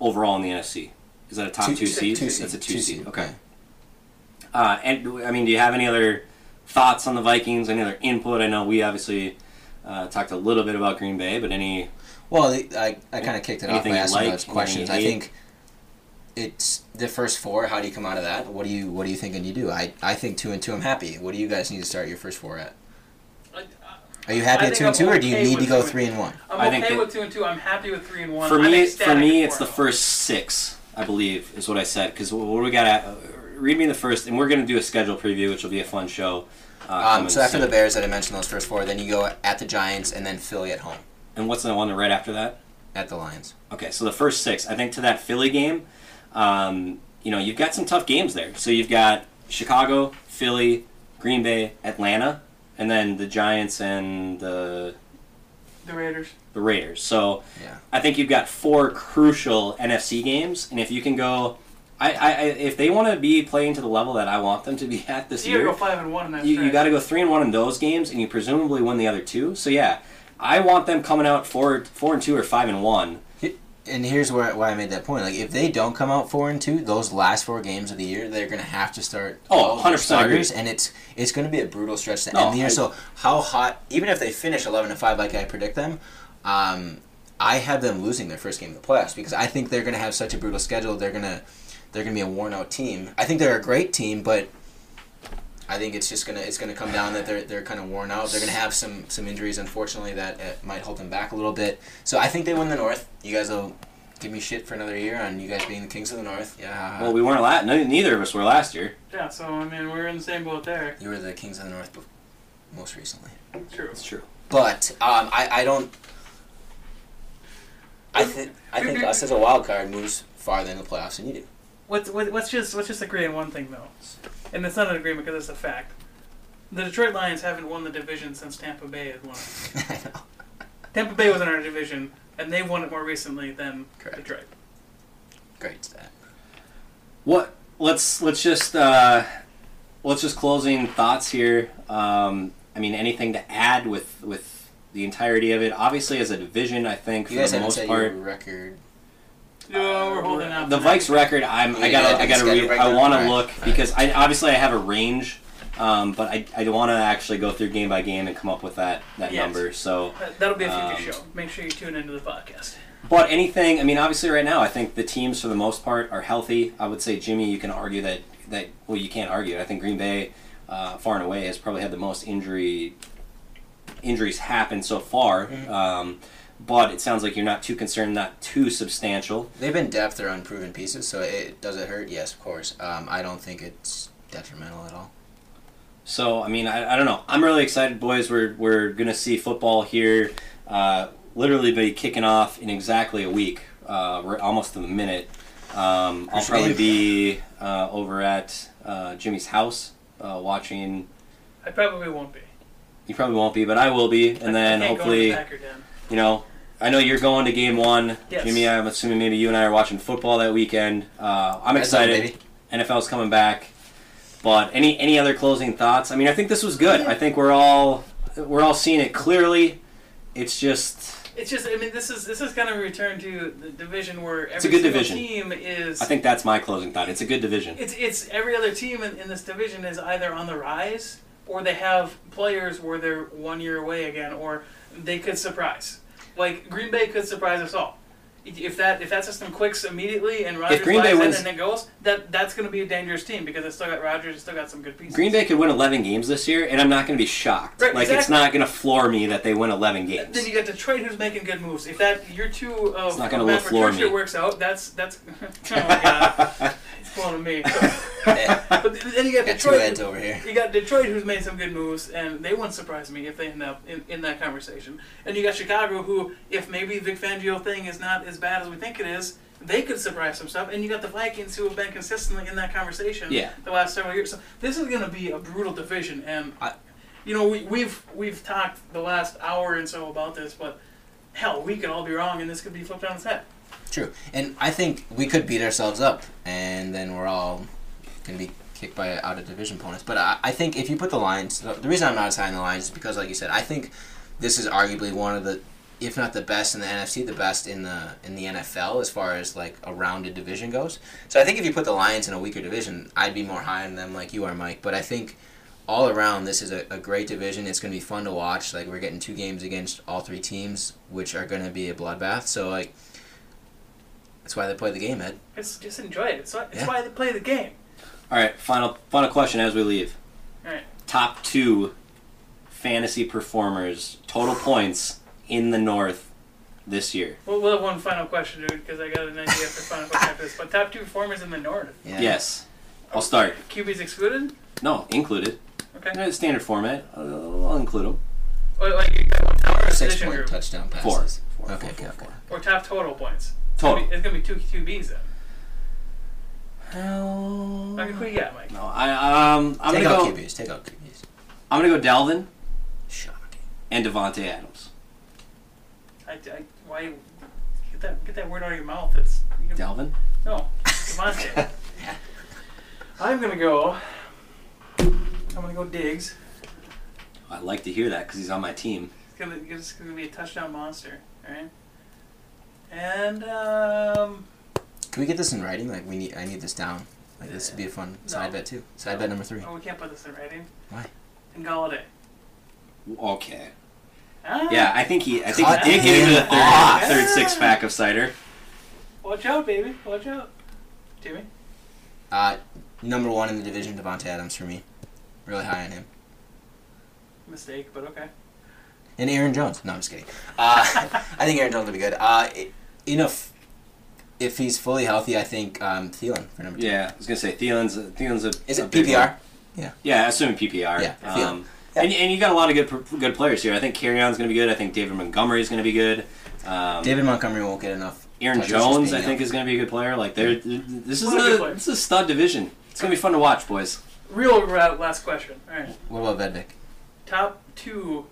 overall in the NFC? Is that a top two, Two- seed? two seed, That's a two, two seed. seed, Okay. Uh, and I mean, do you have any other thoughts on the Vikings? Any other input? I know we obviously uh, talked a little bit about Green Bay, but any Well, I, I kind of kicked it off by asking like, those questions. I think it's the first four. How do you come out of that? What do you What are you thinking you do? I, I think two and two. I'm happy. What do you guys need to start your first four at? I, Are you happy I at two and I'm two, or do you okay need to go three and one? I'm I think okay that- with two and two. I'm happy with three and one. for I'm me, ecstatic for me, at it's the four and first six. I believe is what I said because what do we got at. Uh, read me the first, and we're going to do a schedule preview, which will be a fun show. Uh, Um, coming so after soon. the Bears that I mentioned, those first four, then you go at the Giants and then Philly at home and what's the one right after that? at the Lions. Okay, so the first six. I think to that Philly game, um, you know, you've got some tough games there. So you've got Chicago, Philly, Green Bay, Atlanta, and then the Giants and the The Raiders. the Raiders. So Yeah. I think you've got four crucial NFC games, and if you can go, I, I, I if they want to be playing to the level that I want them to be <laughs> at this you gotta year, go five and one in that. you, you got to go three and one in those games, and you presumably win the other two. So yeah, I want them coming out four four and two or five and one. And here's where why I made that point. Like if they don't come out four and two, those last four games of the year, they're gonna have to start. Oh, all of their 100% starters, and it's it's gonna be a brutal stretch to No, end the year. I- so how hot? Even if they finish eleven and five, like I predict them, um, I have them losing their first game of the playoffs because I think they're gonna have such a brutal schedule. They're gonna they're gonna be a worn out team. I think they're a great team, but. I think it's just gonna it's gonna come down that they're they're kind of worn out. They're gonna have some some injuries, unfortunately, that uh, might hold them back a little bit. So I think they win the North. You guys will give me shit for another year on you guys being the kings of the North. Yeah. Well, we weren't last. Neither of us were last year. Yeah, so I mean we're in the same boat there. you were the kings of the North bef- most recently. True. It's true. But um, I I don't. I think I think us as a wild card moves farther in the playoffs than you do. Let's just let's just agree on one thing though, and it's not an agreement because it's a fact. The Detroit Lions haven't won the division since Tampa Bay had won it. I <laughs> know. Tampa Bay was in our division, and they've won it more recently than Correct. Detroit. Great stat. What? Let's let's just uh, let's just closing thoughts here. Um, I mean, anything to add with with the entirety of it? Obviously, as a division, I think You for guys the most said part, your record. No, we're holding out. the. Vikes record. I'm I gotta yeah, I gotta it's read. got a I record. want to look because I obviously I have a range, um, but I I want to actually go through game by game and come up with that that Yes. number. So. That- That'll be a future Um, show. Make sure you tune into the podcast. But anything, I mean, obviously, right now, I think the teams for the most part are healthy. I would say Jimmy, you can argue that that well, you can't argue. I think Green Bay, uh, far and away, has probably had the most injury injuries happen so far. Um, but it sounds like you're not too concerned, not too substantial. They've been depth or unproven pieces, so it does it hurt? Yes, of course. Um, I don't think it's detrimental at all. So I mean, I, I don't know. I'm really excited, boys. We're we're gonna see football here. Uh, literally be kicking off in exactly a week. Uh, we're almost to the minute. Um, I'll probably be uh, over at uh, Jimmy's house uh, watching. I probably won't be. You probably won't be, but I will be, and then I can't hopefully, the you know, I know you're going to game one. Yes. Jimmy, I'm assuming maybe you and I are watching football that weekend. Uh, I'm Red zone, excited. NFL's coming back. But any any other closing thoughts? I mean, I think this was good. I think we're all we're all seeing it clearly. It's just It's just, I mean, this is this is kind of a return to the division where every a good division. team is. I think that's my closing thought. It's a good division. it's it's every other team in, in this division is either on the rise or they have players where they're one year away again, or they could surprise. Like Green Bay could surprise us all. If that if that system clicks immediately and Rodgers Green Bay buys in wins- and it goes, that that's going to be a dangerous team because it's still got Rodgers, it's still got some good pieces. Green Bay could win 11 games this year, and I'm not going to be shocked. Right, like it's not going to floor me that they win 11 games. Then you got Detroit, who's making good moves. If that your two of It's not of Matt floor me. works out, that's that's. <laughs> oh my god, <laughs> it's pulling me. <laughs> But then you got got two Detroit. over here. You got Detroit, who's made some good moves, and they wouldn't surprise me if they end up in, in that conversation. And you got Chicago, who, if maybe Vic Fangio thing is not as bad as we think it is, they could surprise some stuff. And you got the Vikings, who have been consistently in that conversation Yeah. the last several years. So this is going to be a brutal division, and I- you know we, we've we've talked the last hour and so about this, but hell, we could all be wrong, and this could be flipped on its head. True, and I think we could beat ourselves up, and then we're all gonna be kicked by out of division opponents. But I, I think if you put the Lions, the reason I'm not high assigning the Lions is because, like you said, I think this is arguably one of the, if not the best in the NFC, the best in the in the NFL as far as like a rounded division goes. So I think if you put the Lions in a weaker division, I'd be more high on them, like you are, Mike. But I think all around this is a, a great division. It's going to be fun to watch. Like we're getting two games against all three teams, which are going to be a bloodbath. So like. That's why they play the game, Ed. It's just enjoy it. It's, why- it's Yeah. why they play the game. All right, final final question as we leave. All right. Top two fantasy performers, total points in the North this year. We'll, we'll have one final question, dude, because I got an idea for final question after this. But top two performers in the North. Yeah. Yes, I'll start. QB's excluded? No, included. Okay. Uh, Standard format. Uh, I'll include them. Or like you got one top Six position point group. touchdown passes. Four. Four, Okay, four, okay, four, okay. Or top total points. Total. It's gonna be, it's two QBs then. Hell. Okay, who you got, Mike? No, I um I'm take gonna out go. QBs. Take out QBs. I'm gonna go Dalvin Shocking. and Davante Adams. I, I, why get that get that word out of your mouth? It's you can- Dalvin. no, Davante. <laughs> I'm gonna go. I'm gonna go Diggs. I like to hear that because he's on my team. It's gonna it's gonna be a touchdown monster, all right? And um, Can we get this in writing? Like we need. I need this down. Like this would be a fun side No. bet too. Side bet number three. oh, we can't put this in writing. Why? And Golladay. Okay. Ah, Yeah, I think he. I think Cut he did get into the third, off. third six pack of cider. Watch out, baby. Watch out, Jimmy. Uh, number one in the division, Davante Adams for me. Really high on him. Mistake, but okay. And Aaron Jones. No, I'm just kidding. Uh, <laughs> I think Aaron Jones will be good. Uh, it, you know, if, if he's fully healthy, I think um, Thielen for number two. Yeah, I was gonna say Thielen's. Thielen's a. Is a it big PPR? one. Yeah, assuming PPR. Yeah, Um, Yeah. And, and you got a lot of good good players here. I think Kerryon's gonna be good. I think David Montgomery's gonna be good. Um, David Montgomery won't get enough. Aaron Jones, I think, out. is going to be a good player. Like, they're, this is lot of good a this is a stud division. It's going to be fun to watch, boys. Real last question. All right. What about Vedvik? Top two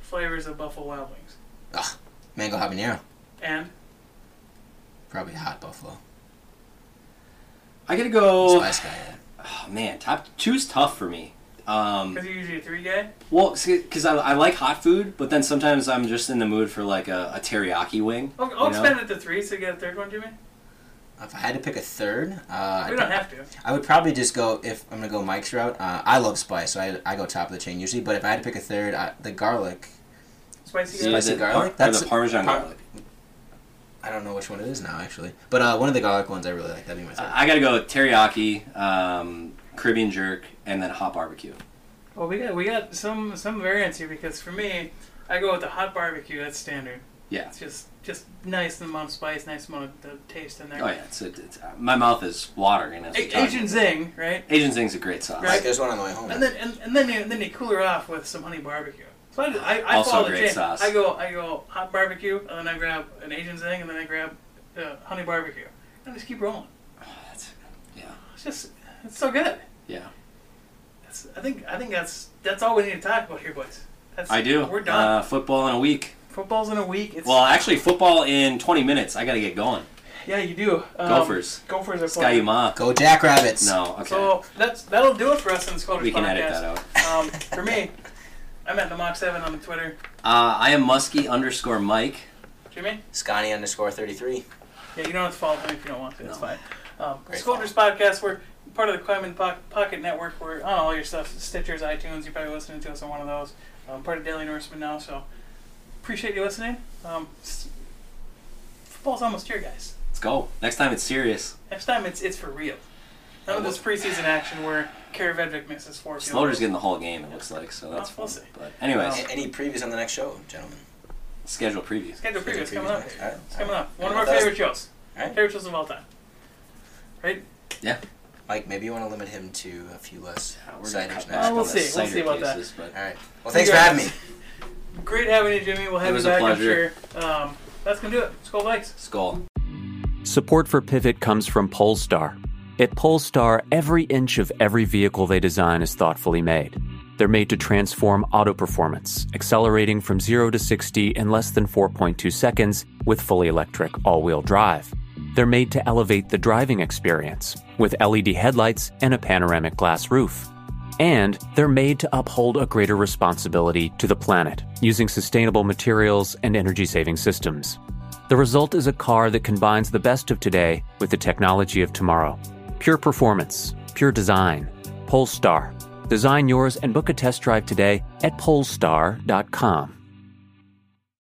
flavors of Buffalo Wild Wings. Ugh, mango habanero. And Probably hot buffalo. I got to go. Spice guy. Yeah. Oh, man, top two's tough for me. Um, because you're usually a three guy. well, because I, I like hot food, but then sometimes I'm just in the mood for like a, a teriyaki wing. I'll, I'll you know? expand it to three so you get a third one, Jimmy. If I had to pick a third, uh, We I'd don't have to. I would probably just go if I'm gonna go Mike's route. Uh, I love spice, so I, I go top of the chain usually. But if I had to pick a third, I, the garlic. Spicy guy. Spicy the, garlic? Par- or That's- the Parmesan par- garlic. I don't know which one it is now actually, but uh, one of the garlic ones I really like. That'd be my third. I got to go with teriyaki, um, Caribbean jerk, and then hot barbecue. Well, we got we got some some variance here because for me, I go with the hot barbecue. That's standard. Yeah. It's just just nice amount of spice, nice amount of the taste in there. Oh yeah, it's, it's, my mouth is watering as we A- talk. Asian zing, right? Asian Zing's a great sauce. Right. There's one on the way home. And then and, and then you, and then you cool her off with some honey barbecue. So I, I, I Also follow the great chain. sauce. I go I go hot barbecue, and then I grab an Asian thing, and then I grab uh, honey barbecue, and I just keep rolling. That's, yeah, It's just it's so good. yeah. That's, I think I think that's that's all we need to talk about here, boys. That's, I do. We're done. Uh, football in a week. Football's in a week. It's, Well, actually, football in 20 minutes. I got to get going. yeah, you do. Um, Gophers. Gophers are playing. Ski-U-Mah. Go Jackrabbits. No, okay. So that's that'll do it for us in the Squadron we can podcast. edit that out. Um, for me, I'm at the Mach Seven on Twitter. Uh, I am Muskie underscore Mike. Jimmy, Scotty underscore 33. yeah, you don't have to follow me if you don't want to. That's No. fine. Um, Great Skoldiers podcast. We're part of the Climate po- Pocket Network. We're on all your stuff: Stitchers, iTunes. You're probably listening to us on one of those. Um, part of Daily Norseman now, so appreciate you listening. Um, football's almost here, guys. Let's go. Next time it's serious. Next time it's it's for real. None of this preseason action where Kaare Vedvik misses four. field Slaughter's goals. getting the whole game, it looks like, so that's We'll fun. see. But anyways, A- Any previews on the next show, gentlemen? schedule preview. Schedule preview. It's Schedule coming up. previews. All right. It's coming up. One of our right. favorite shows. All right. Favorite shows of all time. Right? Yeah. Mike, maybe you want to limit him to a few less Yeah, we're gonna ciders cut next. Oh, we'll on the see. We'll cider see about that. cases, But All right. Well, thanks for having me. Great having you, Jimmy. We'll have It was you a back, pleasure. I'm sure. Um, that's going to do it. Let's go, Vikes. skull. Support for Pivot comes from Polestar. At Polestar, every inch of every vehicle they design is thoughtfully made. They're made to transform auto performance, accelerating from 0 to 60 in less than 4.2 seconds with fully electric all wheel drive. They're made to elevate the driving experience with LED headlights and a panoramic glass roof. And they're made to uphold a greater responsibility to the planet using sustainable materials and energy saving systems. The result is a car that combines the best of today with the technology of tomorrow. Pure performance, pure design. Polestar. Design yours and book a test drive today at polestar.com.